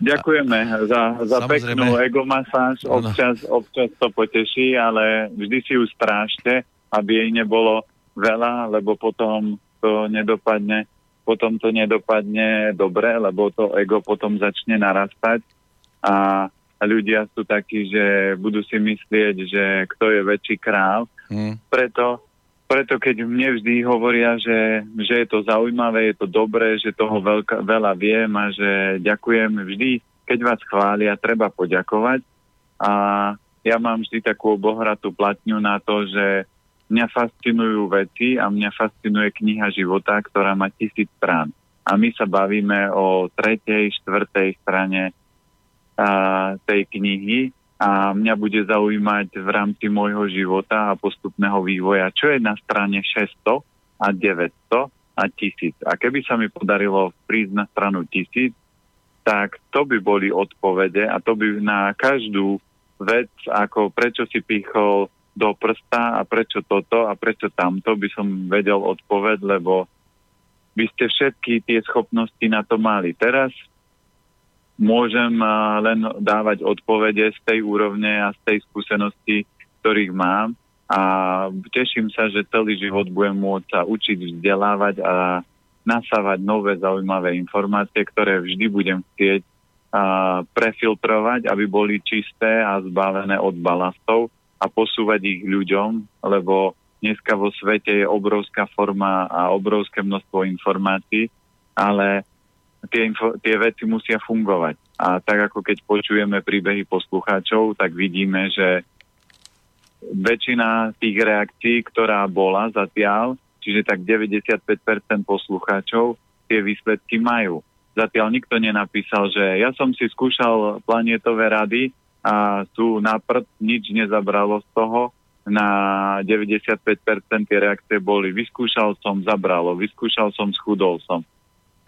Ďakujeme za, za peknú egomasáž. Občas, občas to poteší, ale vždy si ju strážte, aby jej nebolo veľa, lebo potom to nedopadne potom to nedopadne dobre, lebo to ego potom začne narastať a ľudia sú takí, že budú si myslieť, že kto je väčší král. Hmm. Preto, preto keď mne vždy hovoria, že, že je to zaujímavé, je to dobré, že toho veľka, veľa viem a že ďakujem vždy, keď vás chvália, treba poďakovať. A ja mám vždy takú obohratú platňu na to, že mňa fascinujú veci a mňa fascinuje kniha života, ktorá má tisíc strán. A my sa bavíme o tretej, štvrtej strane a, tej knihy a mňa bude zaujímať v rámci môjho života a postupného vývoja, čo je na strane 600 a 900 a 1000. A keby sa mi podarilo prísť na stranu 1000, tak to by boli odpovede a to by na každú vec, ako prečo si pichol do prsta a prečo toto a prečo tamto, by som vedel odpoved, lebo by ste všetky tie schopnosti na to mali. Teraz môžem len dávať odpovede z tej úrovne a z tej skúsenosti, ktorých mám. A teším sa, že celý život budem môcť sa učiť, vzdelávať a nasávať nové zaujímavé informácie, ktoré vždy budem chcieť a, prefiltrovať, aby boli čisté a zbavené od balastov a posúvať ich ľuďom, lebo dneska vo svete je obrovská forma a obrovské množstvo informácií, ale tie, info, tie veci musia fungovať. A tak ako keď počujeme príbehy poslucháčov, tak vidíme, že väčšina tých reakcií, ktorá bola zatiaľ, čiže tak 95% poslucháčov, tie výsledky majú. Zatiaľ nikto nenapísal, že ja som si skúšal planetové rady a tu na prd nič nezabralo z toho, na 95% tie reakcie boli vyskúšal som, zabralo, vyskúšal som, schudol som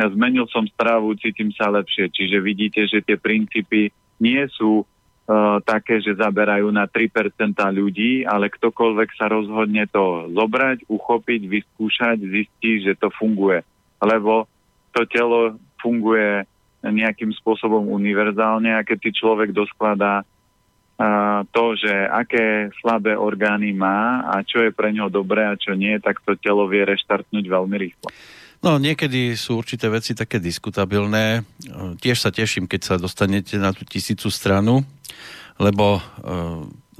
zmenil som stravu, cítim sa lepšie. Čiže vidíte, že tie princípy nie sú uh, také, že zaberajú na 3% ľudí, ale ktokoľvek sa rozhodne to zobrať, uchopiť, vyskúšať, zistí, že to funguje. Lebo to telo funguje nejakým spôsobom univerzálne a keď si človek doskladá uh, to, že aké slabé orgány má a čo je pre ňo dobré a čo nie, tak to telo vie reštartnúť veľmi rýchlo. No niekedy sú určité veci také diskutabilné. Tiež sa teším, keď sa dostanete na tú tisícu stranu, lebo e,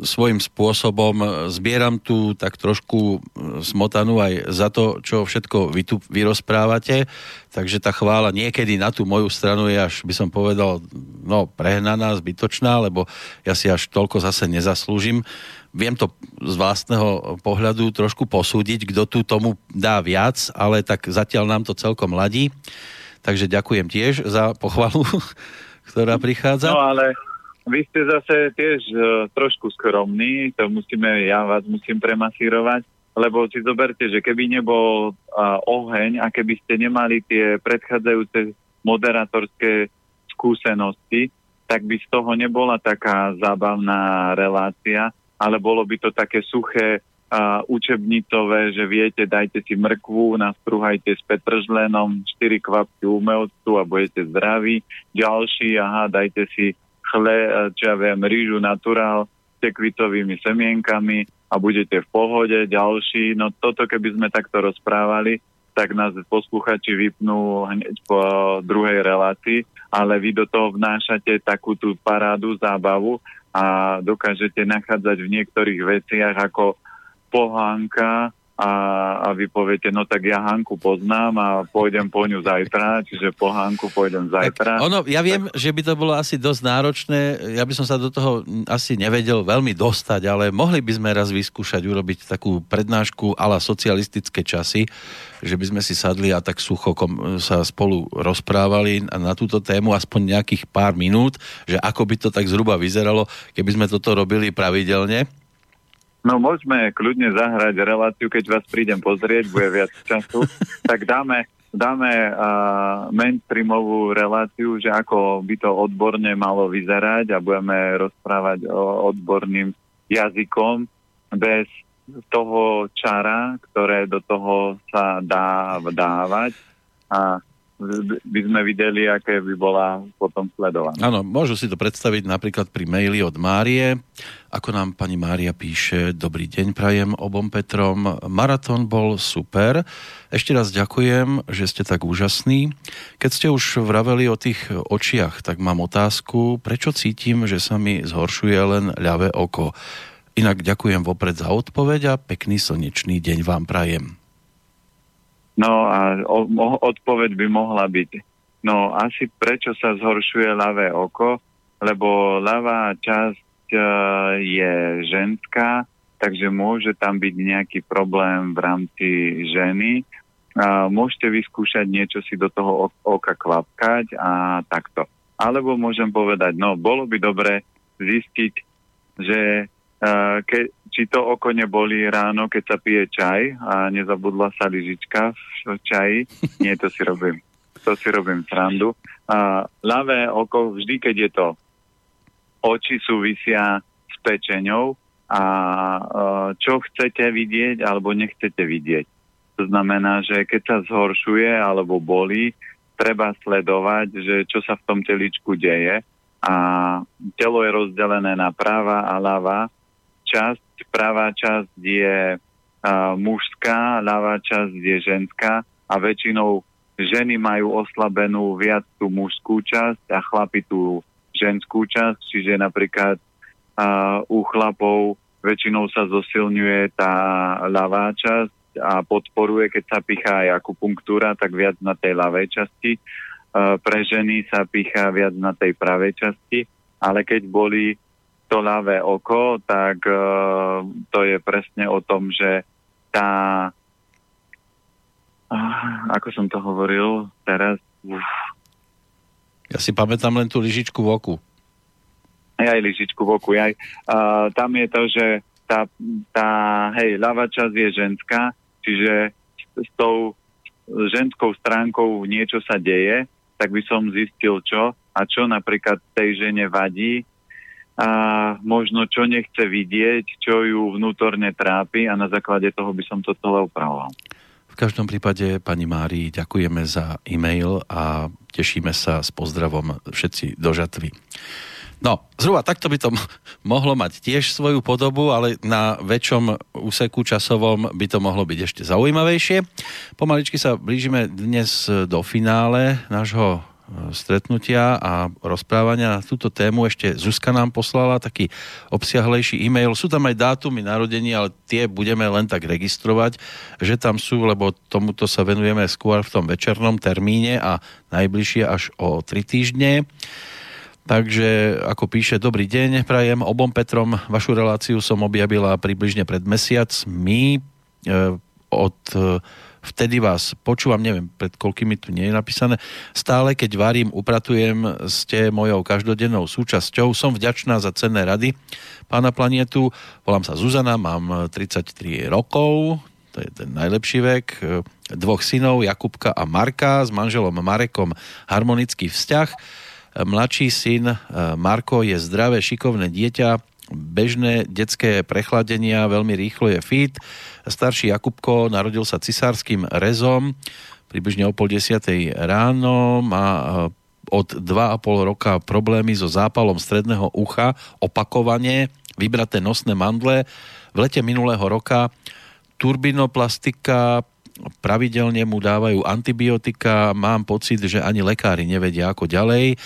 svojím spôsobom zbieram tu tak trošku smotanú aj za to, čo všetko vy tu vyrozprávate, takže tá chvála niekedy na tú moju stranu je až, by som povedal, no prehnaná, zbytočná, lebo ja si až toľko zase nezaslúžim. Viem to z vlastného pohľadu trošku posúdiť, kto tu tomu dá viac, ale tak zatiaľ nám to celkom ladí. Takže ďakujem tiež za pochvalu, ktorá prichádza. No ale vy ste zase tiež uh, trošku skromní, to musíme, ja vás musím premasírovať, lebo si zoberte, že keby nebol uh, oheň a keby ste nemali tie predchádzajúce moderatorské skúsenosti, tak by z toho nebola taká zábavná relácia, ale bolo by to také suché, uh, učebnicové, že viete, dajte si mrkvu, nastruhajte s petržlenom, 4 kvapky umelcu a budete zdraví. Ďalší, aha, dajte si chle, čo ja viem, rýžu naturál s tekvitovými semienkami a budete v pohode. Ďalší, no toto keby sme takto rozprávali, tak nás posluchači vypnú hneď po druhej relácii, ale vy do toho vnášate takú tú parádu, zábavu a dokážete nachádzať v niektorých veciach ako pohánka a, a vy poviete, no tak ja Hanku poznám a pôjdem po ňu zajtra, čiže po Hanku pôjdem zajtra. Tak ono, ja viem, tak... že by to bolo asi dosť náročné, ja by som sa do toho asi nevedel veľmi dostať, ale mohli by sme raz vyskúšať urobiť takú prednášku ala socialistické časy, že by sme si sadli a tak sucho sa spolu rozprávali na túto tému aspoň nejakých pár minút, že ako by to tak zhruba vyzeralo, keby sme toto robili pravidelne No môžeme kľudne zahrať reláciu, keď vás prídem pozrieť, bude viac času, tak dáme, dáme uh, mainstreamovú reláciu, že ako by to odborne malo vyzerať a budeme rozprávať o odborným jazykom bez toho čara, ktoré do toho sa dá vdávať. A by sme videli, aké by bola potom sledovaná. Áno, môžu si to predstaviť napríklad pri maili od Márie. Ako nám pani Mária píše, dobrý deň prajem obom Petrom. Maratón bol super. Ešte raz ďakujem, že ste tak úžasní. Keď ste už vraveli o tých očiach, tak mám otázku, prečo cítim, že sa mi zhoršuje len ľavé oko. Inak ďakujem vopred za odpoveď a pekný slnečný deň vám prajem. No a odpoveď by mohla byť, no asi prečo sa zhoršuje ľavé oko, lebo ľavá časť uh, je ženská, takže môže tam byť nejaký problém v rámci ženy. Môžete vyskúšať niečo si do toho oka kvapkať a takto. Alebo môžem povedať, no bolo by dobre zistiť, že uh, ke, či to oko neboli ráno, keď sa pije čaj a nezabudla sa lyžička v čaji. Nie, to si robím. To si robím srandu. A ľavé oko, vždy, keď je to oči súvisia s pečeňou a čo chcete vidieť alebo nechcete vidieť. To znamená, že keď sa zhoršuje alebo bolí, treba sledovať, že čo sa v tom teličku deje a telo je rozdelené na práva a ľava časť pravá časť je uh, mužská, ľavá časť je ženská a väčšinou ženy majú oslabenú viac tú mužskú časť a chlapi tú ženskú časť, čiže napríklad uh, u chlapov väčšinou sa zosilňuje tá ľavá časť a podporuje, keď sa pichá aj akupunktúra, tak viac na tej ľavej časti. Pre ženy sa pichá viac na tej pravej časti, ale keď boli to ľavé oko, tak uh, to je presne o tom, že tá, ako som to hovoril teraz, uf. Ja si pamätám len tú lyžičku v oku. Aj lyžičku v oku. Aj, uh, tam je to, že tá, tá hej, ľavá časť je ženská, čiže s tou ženskou stránkou niečo sa deje, tak by som zistil čo a čo napríklad tej žene vadí a možno čo nechce vidieť, čo ju vnútorne trápi a na základe toho by som to celé upravoval. V každom prípade, pani Mári, ďakujeme za e-mail a tešíme sa s pozdravom všetci do žatvy. No, zhruba takto by to mohlo mať tiež svoju podobu, ale na väčšom úseku časovom by to mohlo byť ešte zaujímavejšie. Pomaličky sa blížime dnes do finále nášho stretnutia a rozprávania na túto tému. Ešte Zuzka nám poslala taký obsiahlejší e-mail. Sú tam aj dátumy narodení, ale tie budeme len tak registrovať, že tam sú, lebo tomuto sa venujeme skôr v tom večernom termíne a najbližšie až o tri týždne. Takže, ako píše, dobrý deň, prajem obom Petrom. Vašu reláciu som objavila približne pred mesiacmi. E, od e, vtedy vás počúvam, neviem, pred koľkými tu nie je napísané. Stále, keď varím, upratujem, ste mojou každodennou súčasťou. Som vďačná za cenné rady pána planietu. Volám sa Zuzana, mám 33 rokov, to je ten najlepší vek. Dvoch synov, Jakubka a Marka, s manželom Marekom harmonický vzťah. Mladší syn Marko je zdravé, šikovné dieťa, bežné detské prechladenia, veľmi rýchlo je fit. Starší Jakubko narodil sa cisárským rezom, približne o pol desiatej ráno, má eh, od 2,5 roka problémy so zápalom stredného ucha, opakovanie, vybraté nosné mandle. V lete minulého roka turbinoplastika, pravidelne mu dávajú antibiotika, mám pocit, že ani lekári nevedia ako ďalej.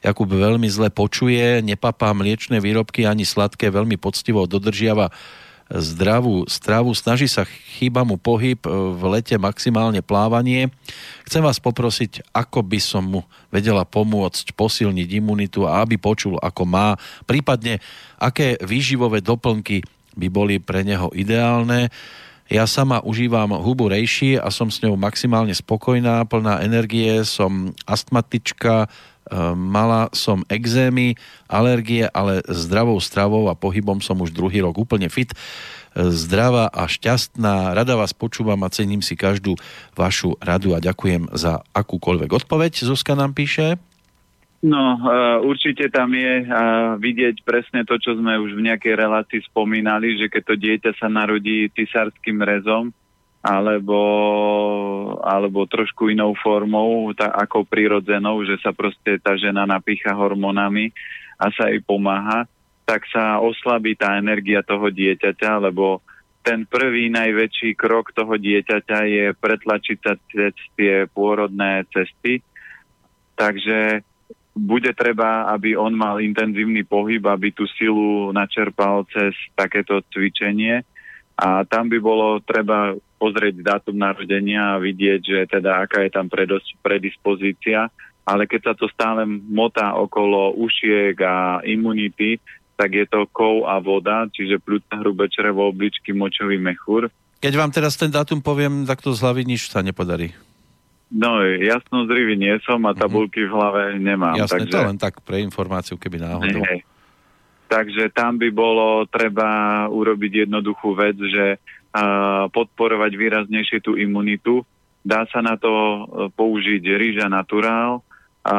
Jakub veľmi zle počuje, nepapá mliečne výrobky ani sladké, veľmi poctivo dodržiava zdravú stravu, snaží sa, chýba mu pohyb, v lete maximálne plávanie. Chcem vás poprosiť, ako by som mu vedela pomôcť posilniť imunitu a aby počul, ako má, prípadne aké výživové doplnky by boli pre neho ideálne. Ja sama užívam hubu rejši a som s ňou maximálne spokojná, plná energie, som astmatička, mala som exémy, alergie, ale zdravou stravou a pohybom som už druhý rok úplne fit, zdravá a šťastná. Rada vás počúvam a cením si každú vašu radu a ďakujem za akúkoľvek odpoveď. Zuzka nám píše. No, uh, určite tam je uh, vidieť presne to, čo sme už v nejakej relácii spomínali, že keď to dieťa sa narodí cisárským rezom, alebo, alebo trošku inou formou, tá, ako prirodzenou, že sa proste tá žena napícha hormónami a sa jej pomáha, tak sa oslabí tá energia toho dieťaťa, lebo ten prvý najväčší krok toho dieťaťa je pretlačiť sa cez tie pôrodné cesty. Takže bude treba, aby on mal intenzívny pohyb, aby tú silu načerpal cez takéto cvičenie. A tam by bolo treba pozrieť dátum narodenia a vidieť, že teda aká je tam predispozícia, ale keď sa to stále motá okolo ušiek a imunity, tak je to kov a voda, čiže pľúca, hrubé črevo, obličky, močový mechúr. Keď vám teraz ten dátum poviem, tak to z hlavy nič sa nepodarí. No, jasno zrivý nie som a mhm. tabulky mm-hmm. v hlave nemám. Jasne, takže... to len tak pre informáciu, keby náhodou. Hey. Takže tam by bolo treba urobiť jednoduchú vec, že podporovať výraznejšie tú imunitu. Dá sa na to e, použiť rýža naturál a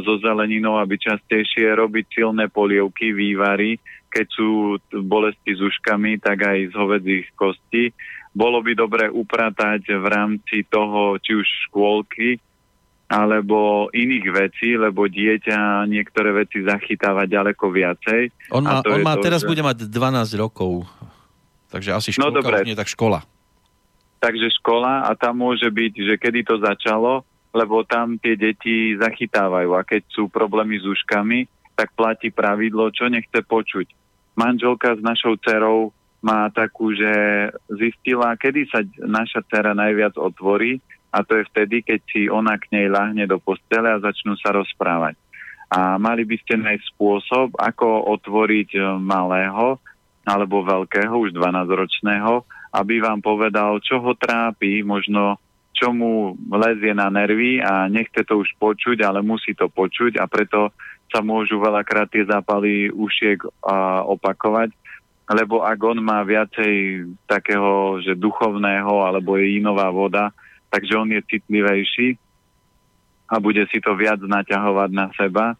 so zeleninou, aby častejšie robiť silné polievky, vývary, keď sú bolesti s uškami, tak aj z hovedzích kostí. Bolo by dobre upratať v rámci toho, či už škôlky, alebo iných vecí, lebo dieťa niektoré veci zachytáva ďaleko viacej. On má, on má to, teraz že... bude mať 12 rokov. Takže asi školka, no, dobre. nie tak škola. Takže škola a tam môže byť, že kedy to začalo, lebo tam tie deti zachytávajú a keď sú problémy s uškami, tak platí pravidlo, čo nechce počuť. Manželka s našou dcerou má takú, že zistila, kedy sa naša dcera najviac otvorí a to je vtedy, keď si ona k nej lahne do postele a začnú sa rozprávať. A mali by ste nájsť spôsob, ako otvoriť malého, alebo veľkého, už 12-ročného, aby vám povedal, čo ho trápi, možno čo mu lezie na nervy a nechce to už počuť, ale musí to počuť a preto sa môžu veľakrát tie zápaly ušiek a, opakovať, lebo ak on má viacej takého, že duchovného alebo je inová voda, takže on je citlivejší a bude si to viac naťahovať na seba.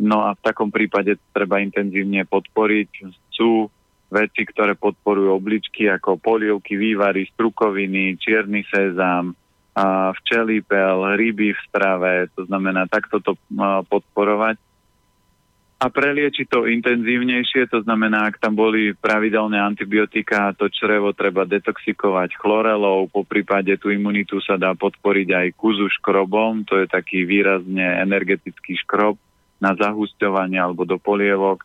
No a v takom prípade treba intenzívne podporiť. Sú veci, ktoré podporujú obličky ako polievky, vývary, strukoviny, čierny sezam, a pel, ryby v strave, to znamená takto to podporovať. a preliečiť to intenzívnejšie, to znamená, ak tam boli pravidelné antibiotika, to črevo treba detoxikovať chlorelou, po prípade tú imunitu sa dá podporiť aj kuzu škrobom, to je taký výrazne energetický škrob na zahusťovanie alebo do polievok.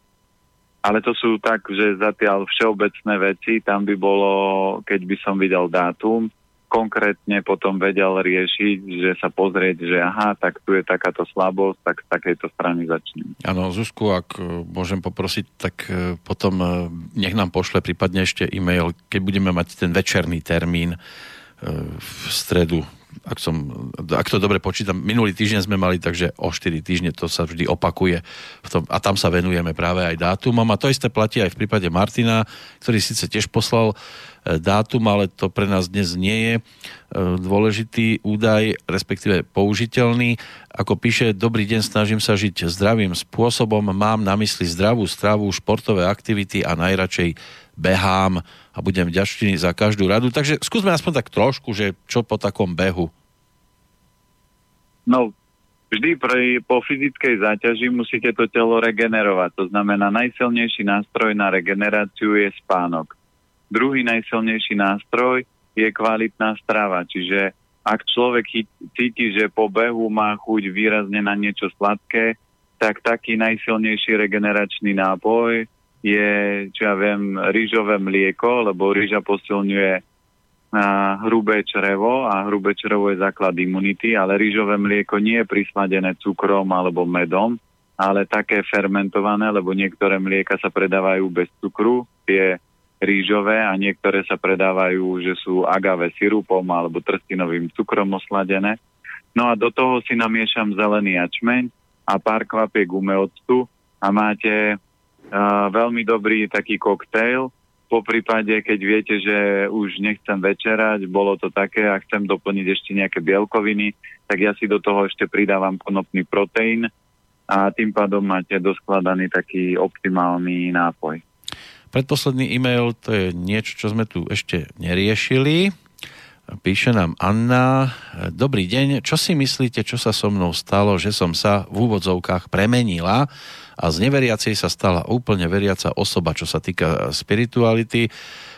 Ale to sú tak, že zatiaľ všeobecné veci, tam by bolo, keď by som videl dátum, konkrétne potom vedel riešiť, že sa pozrieť, že aha, tak tu je takáto slabosť, tak z takejto strany začnem. Áno, Zuzku, ak e, môžem poprosiť, tak e, potom e, nech nám pošle prípadne ešte e-mail, keď budeme mať ten večerný termín v stredu ak, som, ak to dobre počítam, minulý týždeň sme mali, takže o 4 týždne to sa vždy opakuje v tom, a tam sa venujeme práve aj dátumom a to isté platí aj v prípade Martina, ktorý síce tiež poslal e, dátum, ale to pre nás dnes nie je e, dôležitý údaj, respektíve použiteľný. Ako píše, dobrý deň, snažím sa žiť zdravým spôsobom, mám na mysli zdravú stravu, športové aktivity a najradšej behám a budem vďačný za každú radu. Takže skúsme aspoň tak trošku, že čo po takom behu. No, vždy pri, po fyzickej záťaži musíte to telo regenerovať. To znamená, najsilnejší nástroj na regeneráciu je spánok. Druhý najsilnejší nástroj je kvalitná strava, čiže ak človek cíti, že po behu má chuť výrazne na niečo sladké, tak taký najsilnejší regeneračný nápoj je, čo ja viem, rýžové mlieko, lebo rýža posilňuje na hrubé črevo a hrubé črevo je základ imunity, ale rýžové mlieko nie je prisladené cukrom alebo medom, ale také fermentované, lebo niektoré mlieka sa predávajú bez cukru, tie rýžové a niektoré sa predávajú, že sú agave sirupom alebo trstinovým cukrom osladené. No a do toho si namiešam zelený jačmeň a pár kvapiek umeoctu a máte veľmi dobrý taký koktejl. Po prípade, keď viete, že už nechcem večerať, bolo to také a chcem doplniť ešte nejaké bielkoviny, tak ja si do toho ešte pridávam konopný proteín a tým pádom máte doskladaný taký optimálny nápoj. Predposledný e-mail, to je niečo, čo sme tu ešte neriešili. Píše nám Anna. Dobrý deň, čo si myslíte, čo sa so mnou stalo, že som sa v úvodzovkách premenila? A z neveriacej sa stala úplne veriaca osoba, čo sa týka spirituality.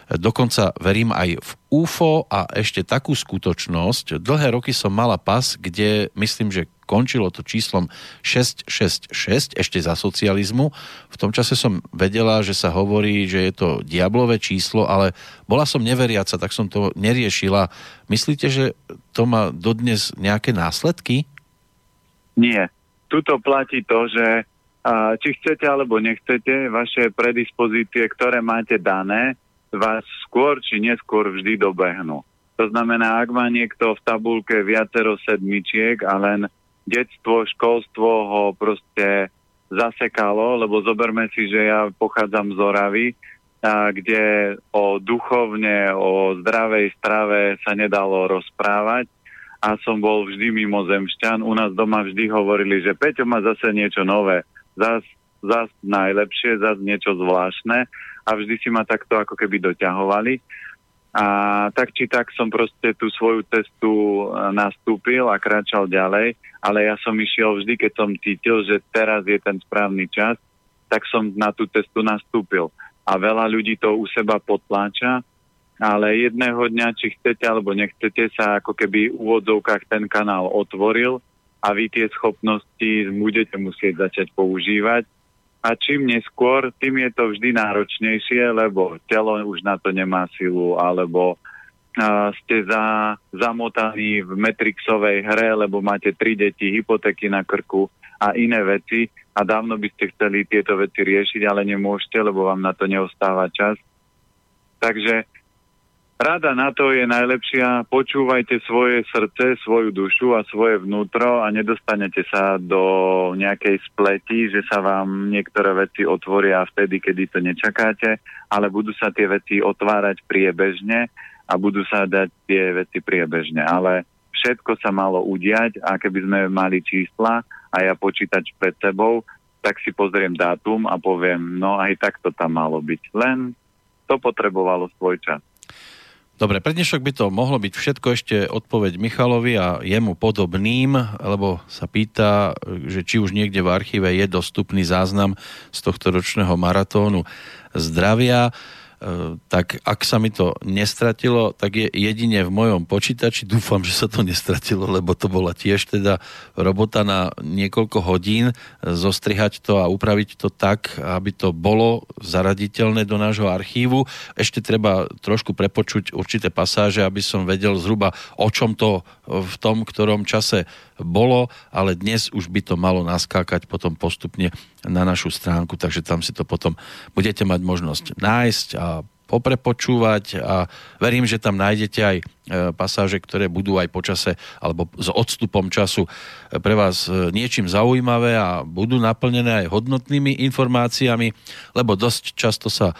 Dokonca verím aj v UFO a ešte takú skutočnosť. Dlhé roky som mala pas, kde myslím, že končilo to číslom 666 ešte za socializmu. V tom čase som vedela, že sa hovorí, že je to diablové číslo, ale bola som neveriaca, tak som to neriešila. Myslíte, že to má dodnes nejaké následky? Nie. Tuto platí to, že a či chcete alebo nechcete, vaše predispozície, ktoré máte dané, vás skôr či neskôr vždy dobehnú. To znamená, ak má niekto v tabulke viacero sedmičiek a len detstvo, školstvo ho proste zasekalo, lebo zoberme si, že ja pochádzam z Oravy, a kde o duchovne, o zdravej strave sa nedalo rozprávať a som bol vždy mimozemšťan. U nás doma vždy hovorili, že Peťo má zase niečo nové zás, zás najlepšie, zás niečo zvláštne a vždy si ma takto ako keby doťahovali. A tak či tak som proste tú svoju cestu e, nastúpil a kráčal ďalej, ale ja som išiel vždy, keď som cítil, že teraz je ten správny čas, tak som na tú cestu nastúpil. A veľa ľudí to u seba potláča, ale jedného dňa, či chcete alebo nechcete, sa ako keby v úvodzovkách ten kanál otvoril a vy tie schopnosti budete musieť začať používať. A čím neskôr, tým je to vždy náročnejšie, lebo telo už na to nemá silu, alebo uh, ste za, zamotaní v Matrixovej hre, lebo máte tri deti, hypotéky na krku a iné veci a dávno by ste chceli tieto veci riešiť, ale nemôžete, lebo vám na to neostáva čas. Takže Rada na to je najlepšia. Počúvajte svoje srdce, svoju dušu a svoje vnútro a nedostanete sa do nejakej spleti, že sa vám niektoré veci otvoria vtedy, kedy to nečakáte, ale budú sa tie veci otvárať priebežne a budú sa dať tie veci priebežne. Ale všetko sa malo udiať a keby sme mali čísla a ja počítač pred sebou, tak si pozriem dátum a poviem, no aj tak to tam malo byť. Len to potrebovalo svoj čas. Dobre, pre dnešok by to mohlo byť všetko ešte odpoveď Michalovi a jemu podobným, lebo sa pýta, že či už niekde v archíve je dostupný záznam z tohto ročného maratónu zdravia. E, tak ak sa mi to nestratilo, tak je jedine v mojom počítači. Dúfam, že sa to nestratilo, lebo to bola tiež teda robota na niekoľko hodín zostrihať to a upraviť to tak, aby to bolo zaraditeľné do nášho archívu. Ešte treba trošku prepočuť určité pasáže, aby som vedel zhruba o čom to v tom ktorom čase bolo, ale dnes už by to malo naskákať potom postupne na našu stránku, takže tam si to potom budete mať možnosť nájsť a poprepočúvať a verím, že tam nájdete aj e, pasáže, ktoré budú aj počase alebo s odstupom času e, pre vás e, niečím zaujímavé a budú naplnené aj hodnotnými informáciami, lebo dosť často sa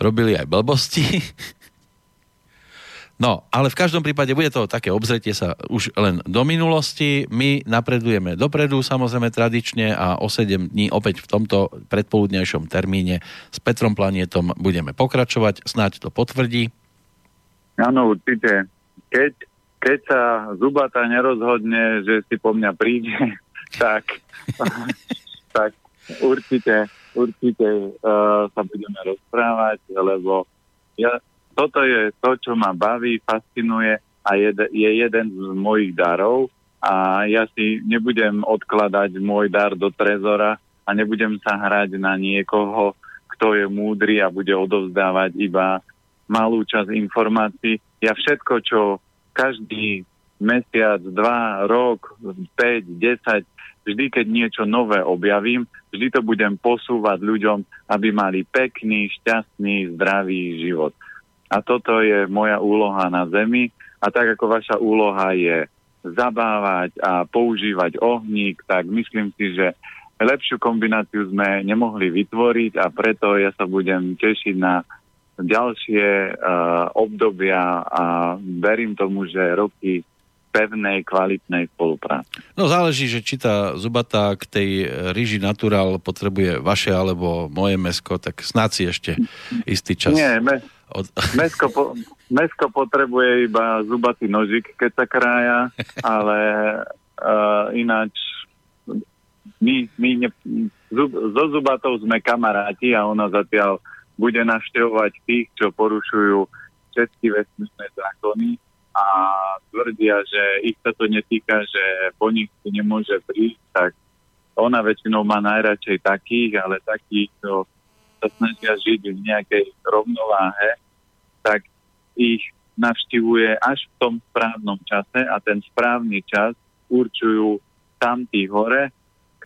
robili aj blbosti No, ale v každom prípade bude to také obzretie sa už len do minulosti. My napredujeme dopredu, samozrejme tradične a o 7 dní opäť v tomto predpoludnejšom termíne s Petrom Planietom budeme pokračovať. Snáď to potvrdí. Áno, určite. Keď, keď sa Zubata nerozhodne, že si po mňa príde, tak, tak určite, určite uh, sa budeme rozprávať, lebo ja, toto je to, čo ma baví, fascinuje a je, je jeden z mojich darov a ja si nebudem odkladať môj dar do trezora a nebudem sa hrať na niekoho, kto je múdry a bude odovzdávať iba malú časť informácií. Ja všetko, čo každý mesiac, dva, rok, 5, 10, vždy, keď niečo nové objavím, vždy to budem posúvať ľuďom, aby mali pekný, šťastný, zdravý život. A toto je moja úloha na Zemi. A tak ako vaša úloha je zabávať a používať ohník, tak myslím si, že lepšiu kombináciu sme nemohli vytvoriť a preto ja sa budem tešiť na ďalšie uh, obdobia a verím tomu, že roky pevnej, kvalitnej spolupráce. No záleží, že či tá zubatá k tej ryži naturál potrebuje vaše alebo moje mesko, tak snáď si ešte istý čas. Nie, me, od... Mesko, po, mesko potrebuje iba zubatý nožik, keď sa krája, ale uh, ináč my, my ne, zub, so zubatou sme kamaráti a ona zatiaľ bude navštevovať tých, čo porušujú všetky vesmírne zákony a tvrdia, že ich sa to netýka, že po nich si nemôže prísť, tak ona väčšinou má najradšej takých, ale takých, čo sa snažia žiť v nejakej rovnováhe, tak ich navštivuje až v tom správnom čase a ten správny čas určujú tam tí hore,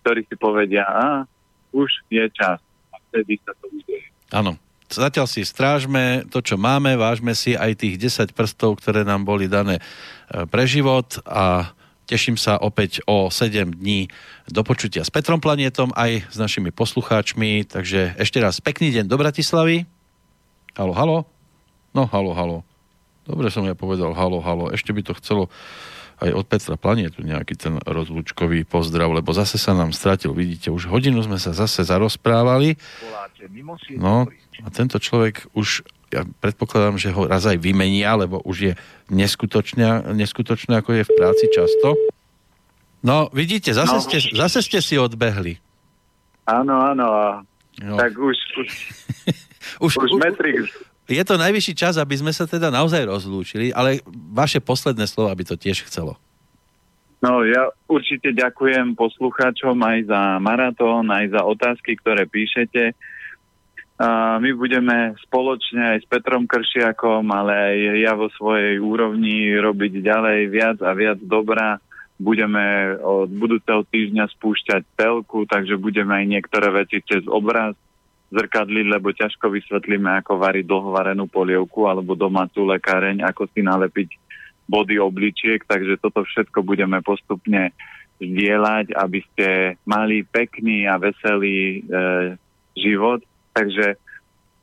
ktorí si povedia, a už je čas. A vtedy sa to udeje. Áno. Zatiaľ si strážme to, čo máme, vážme si aj tých 10 prstov, ktoré nám boli dané e, pre život a Teším sa opäť o 7 dní do počutia s Petrom Planietom aj s našimi poslucháčmi. Takže ešte raz pekný deň do Bratislavy. Halo, halo. No, halo, halo. Dobre som ja povedal halo, halo. Ešte by to chcelo aj od Petra Planietu nejaký ten rozlúčkový pozdrav, lebo zase sa nám stratil. Vidíte, už hodinu sme sa zase zarozprávali. No a tento človek už ja predpokladám, že ho raz aj vymenia, lebo už je neskutočné, neskutočné ako je v práci často. No, vidíte, zase, no. Ste, zase ste si odbehli. Áno, áno. No. Tak už, už, už, už, Matrix. Je to najvyšší čas, aby sme sa teda naozaj rozlúčili, ale vaše posledné slovo by to tiež chcelo. No, ja určite ďakujem poslucháčom aj za maratón, aj za otázky, ktoré píšete. A my budeme spoločne aj s Petrom Kršiakom, ale aj ja vo svojej úrovni robiť ďalej viac a viac dobrá. Budeme od budúceho týždňa spúšťať telku, takže budeme aj niektoré veci cez obraz zrkadliť, lebo ťažko vysvetlíme, ako variť dlhovarenú polievku alebo domácu lekáreň, ako si nalepiť body obličiek, takže toto všetko budeme postupne zdieľať, aby ste mali pekný a veselý e, život. Takže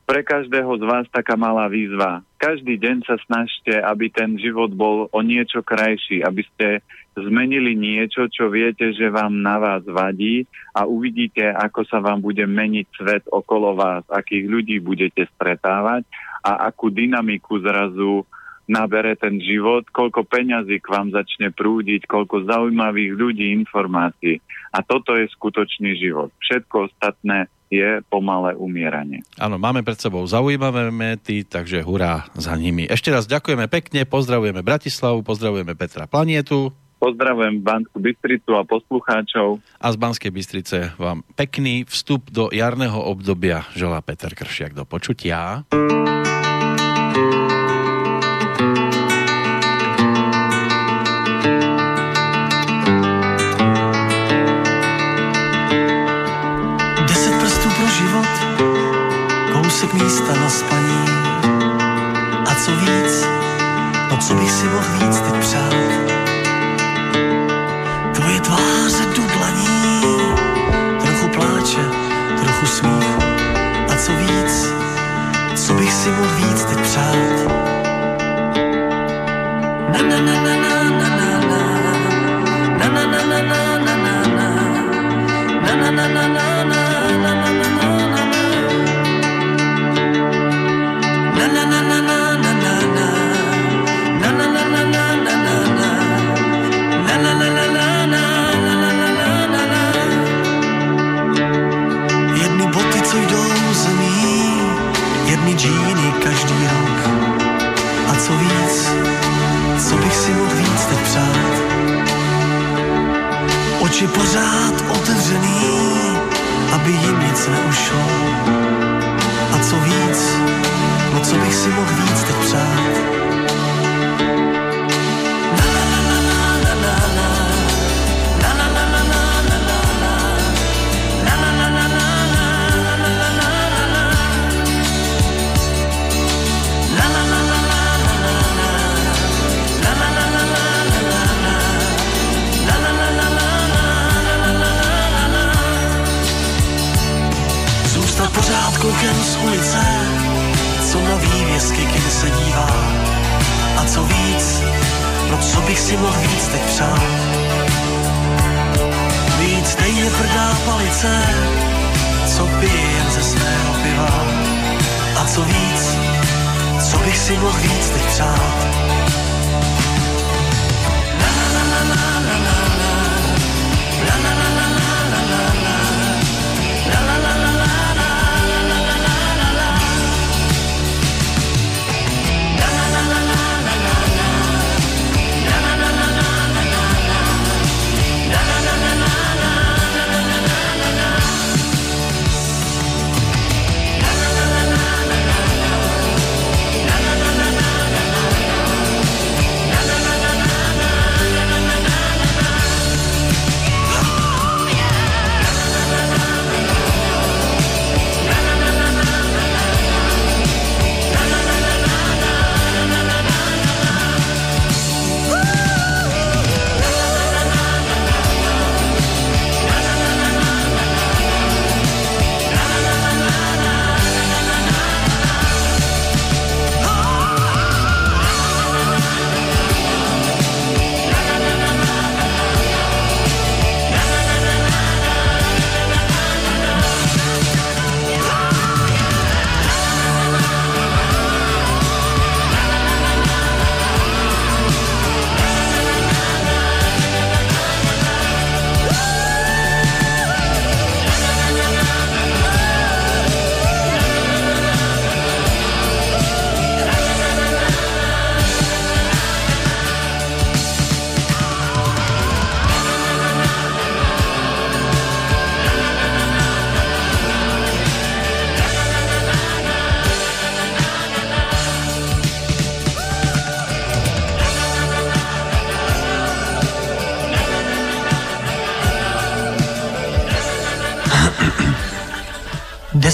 pre každého z vás taká malá výzva. Každý deň sa snažte, aby ten život bol o niečo krajší, aby ste zmenili niečo, čo viete, že vám na vás vadí a uvidíte, ako sa vám bude meniť svet okolo vás, akých ľudí budete stretávať a akú dynamiku zrazu nabere ten život, koľko peňazí k vám začne prúdiť, koľko zaujímavých ľudí, informácií. A toto je skutočný život. Všetko ostatné je pomalé umieranie. Áno, máme pred sebou zaujímavé mety, takže hurá za nimi. Ešte raz ďakujeme pekne, pozdravujeme Bratislavu, pozdravujeme Petra Planietu. Pozdravujem Banskú Bystricu a poslucháčov. A z Banskej Bystrice vám pekný vstup do jarného obdobia želá Peter Kršiak. Do počutia. Kousek místa na spaní. A co víc, no co bych si mohl víc teď přát Tvoje tváře dudlaní, trochu pláče, trochu smíchu. A co víc, co bych si mohl víc teď přát? Na na na na na džíny každý rok. A co víc, co bych si mohl víc teď přát? Oči pořád otevřený, aby jim nic neušlo. A co víc, no co bych si mohl víc teď přát? Si mohl víc teď přát. Víc stejně tvrdá palice, co pijem ze svého piva. A co víc, co bych si mohl víc teď přát.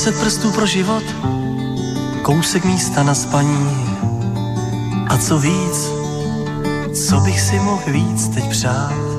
Deset prstů pro život, kousek místa na spaní. A co víc, co bych si mohl víc teď přát?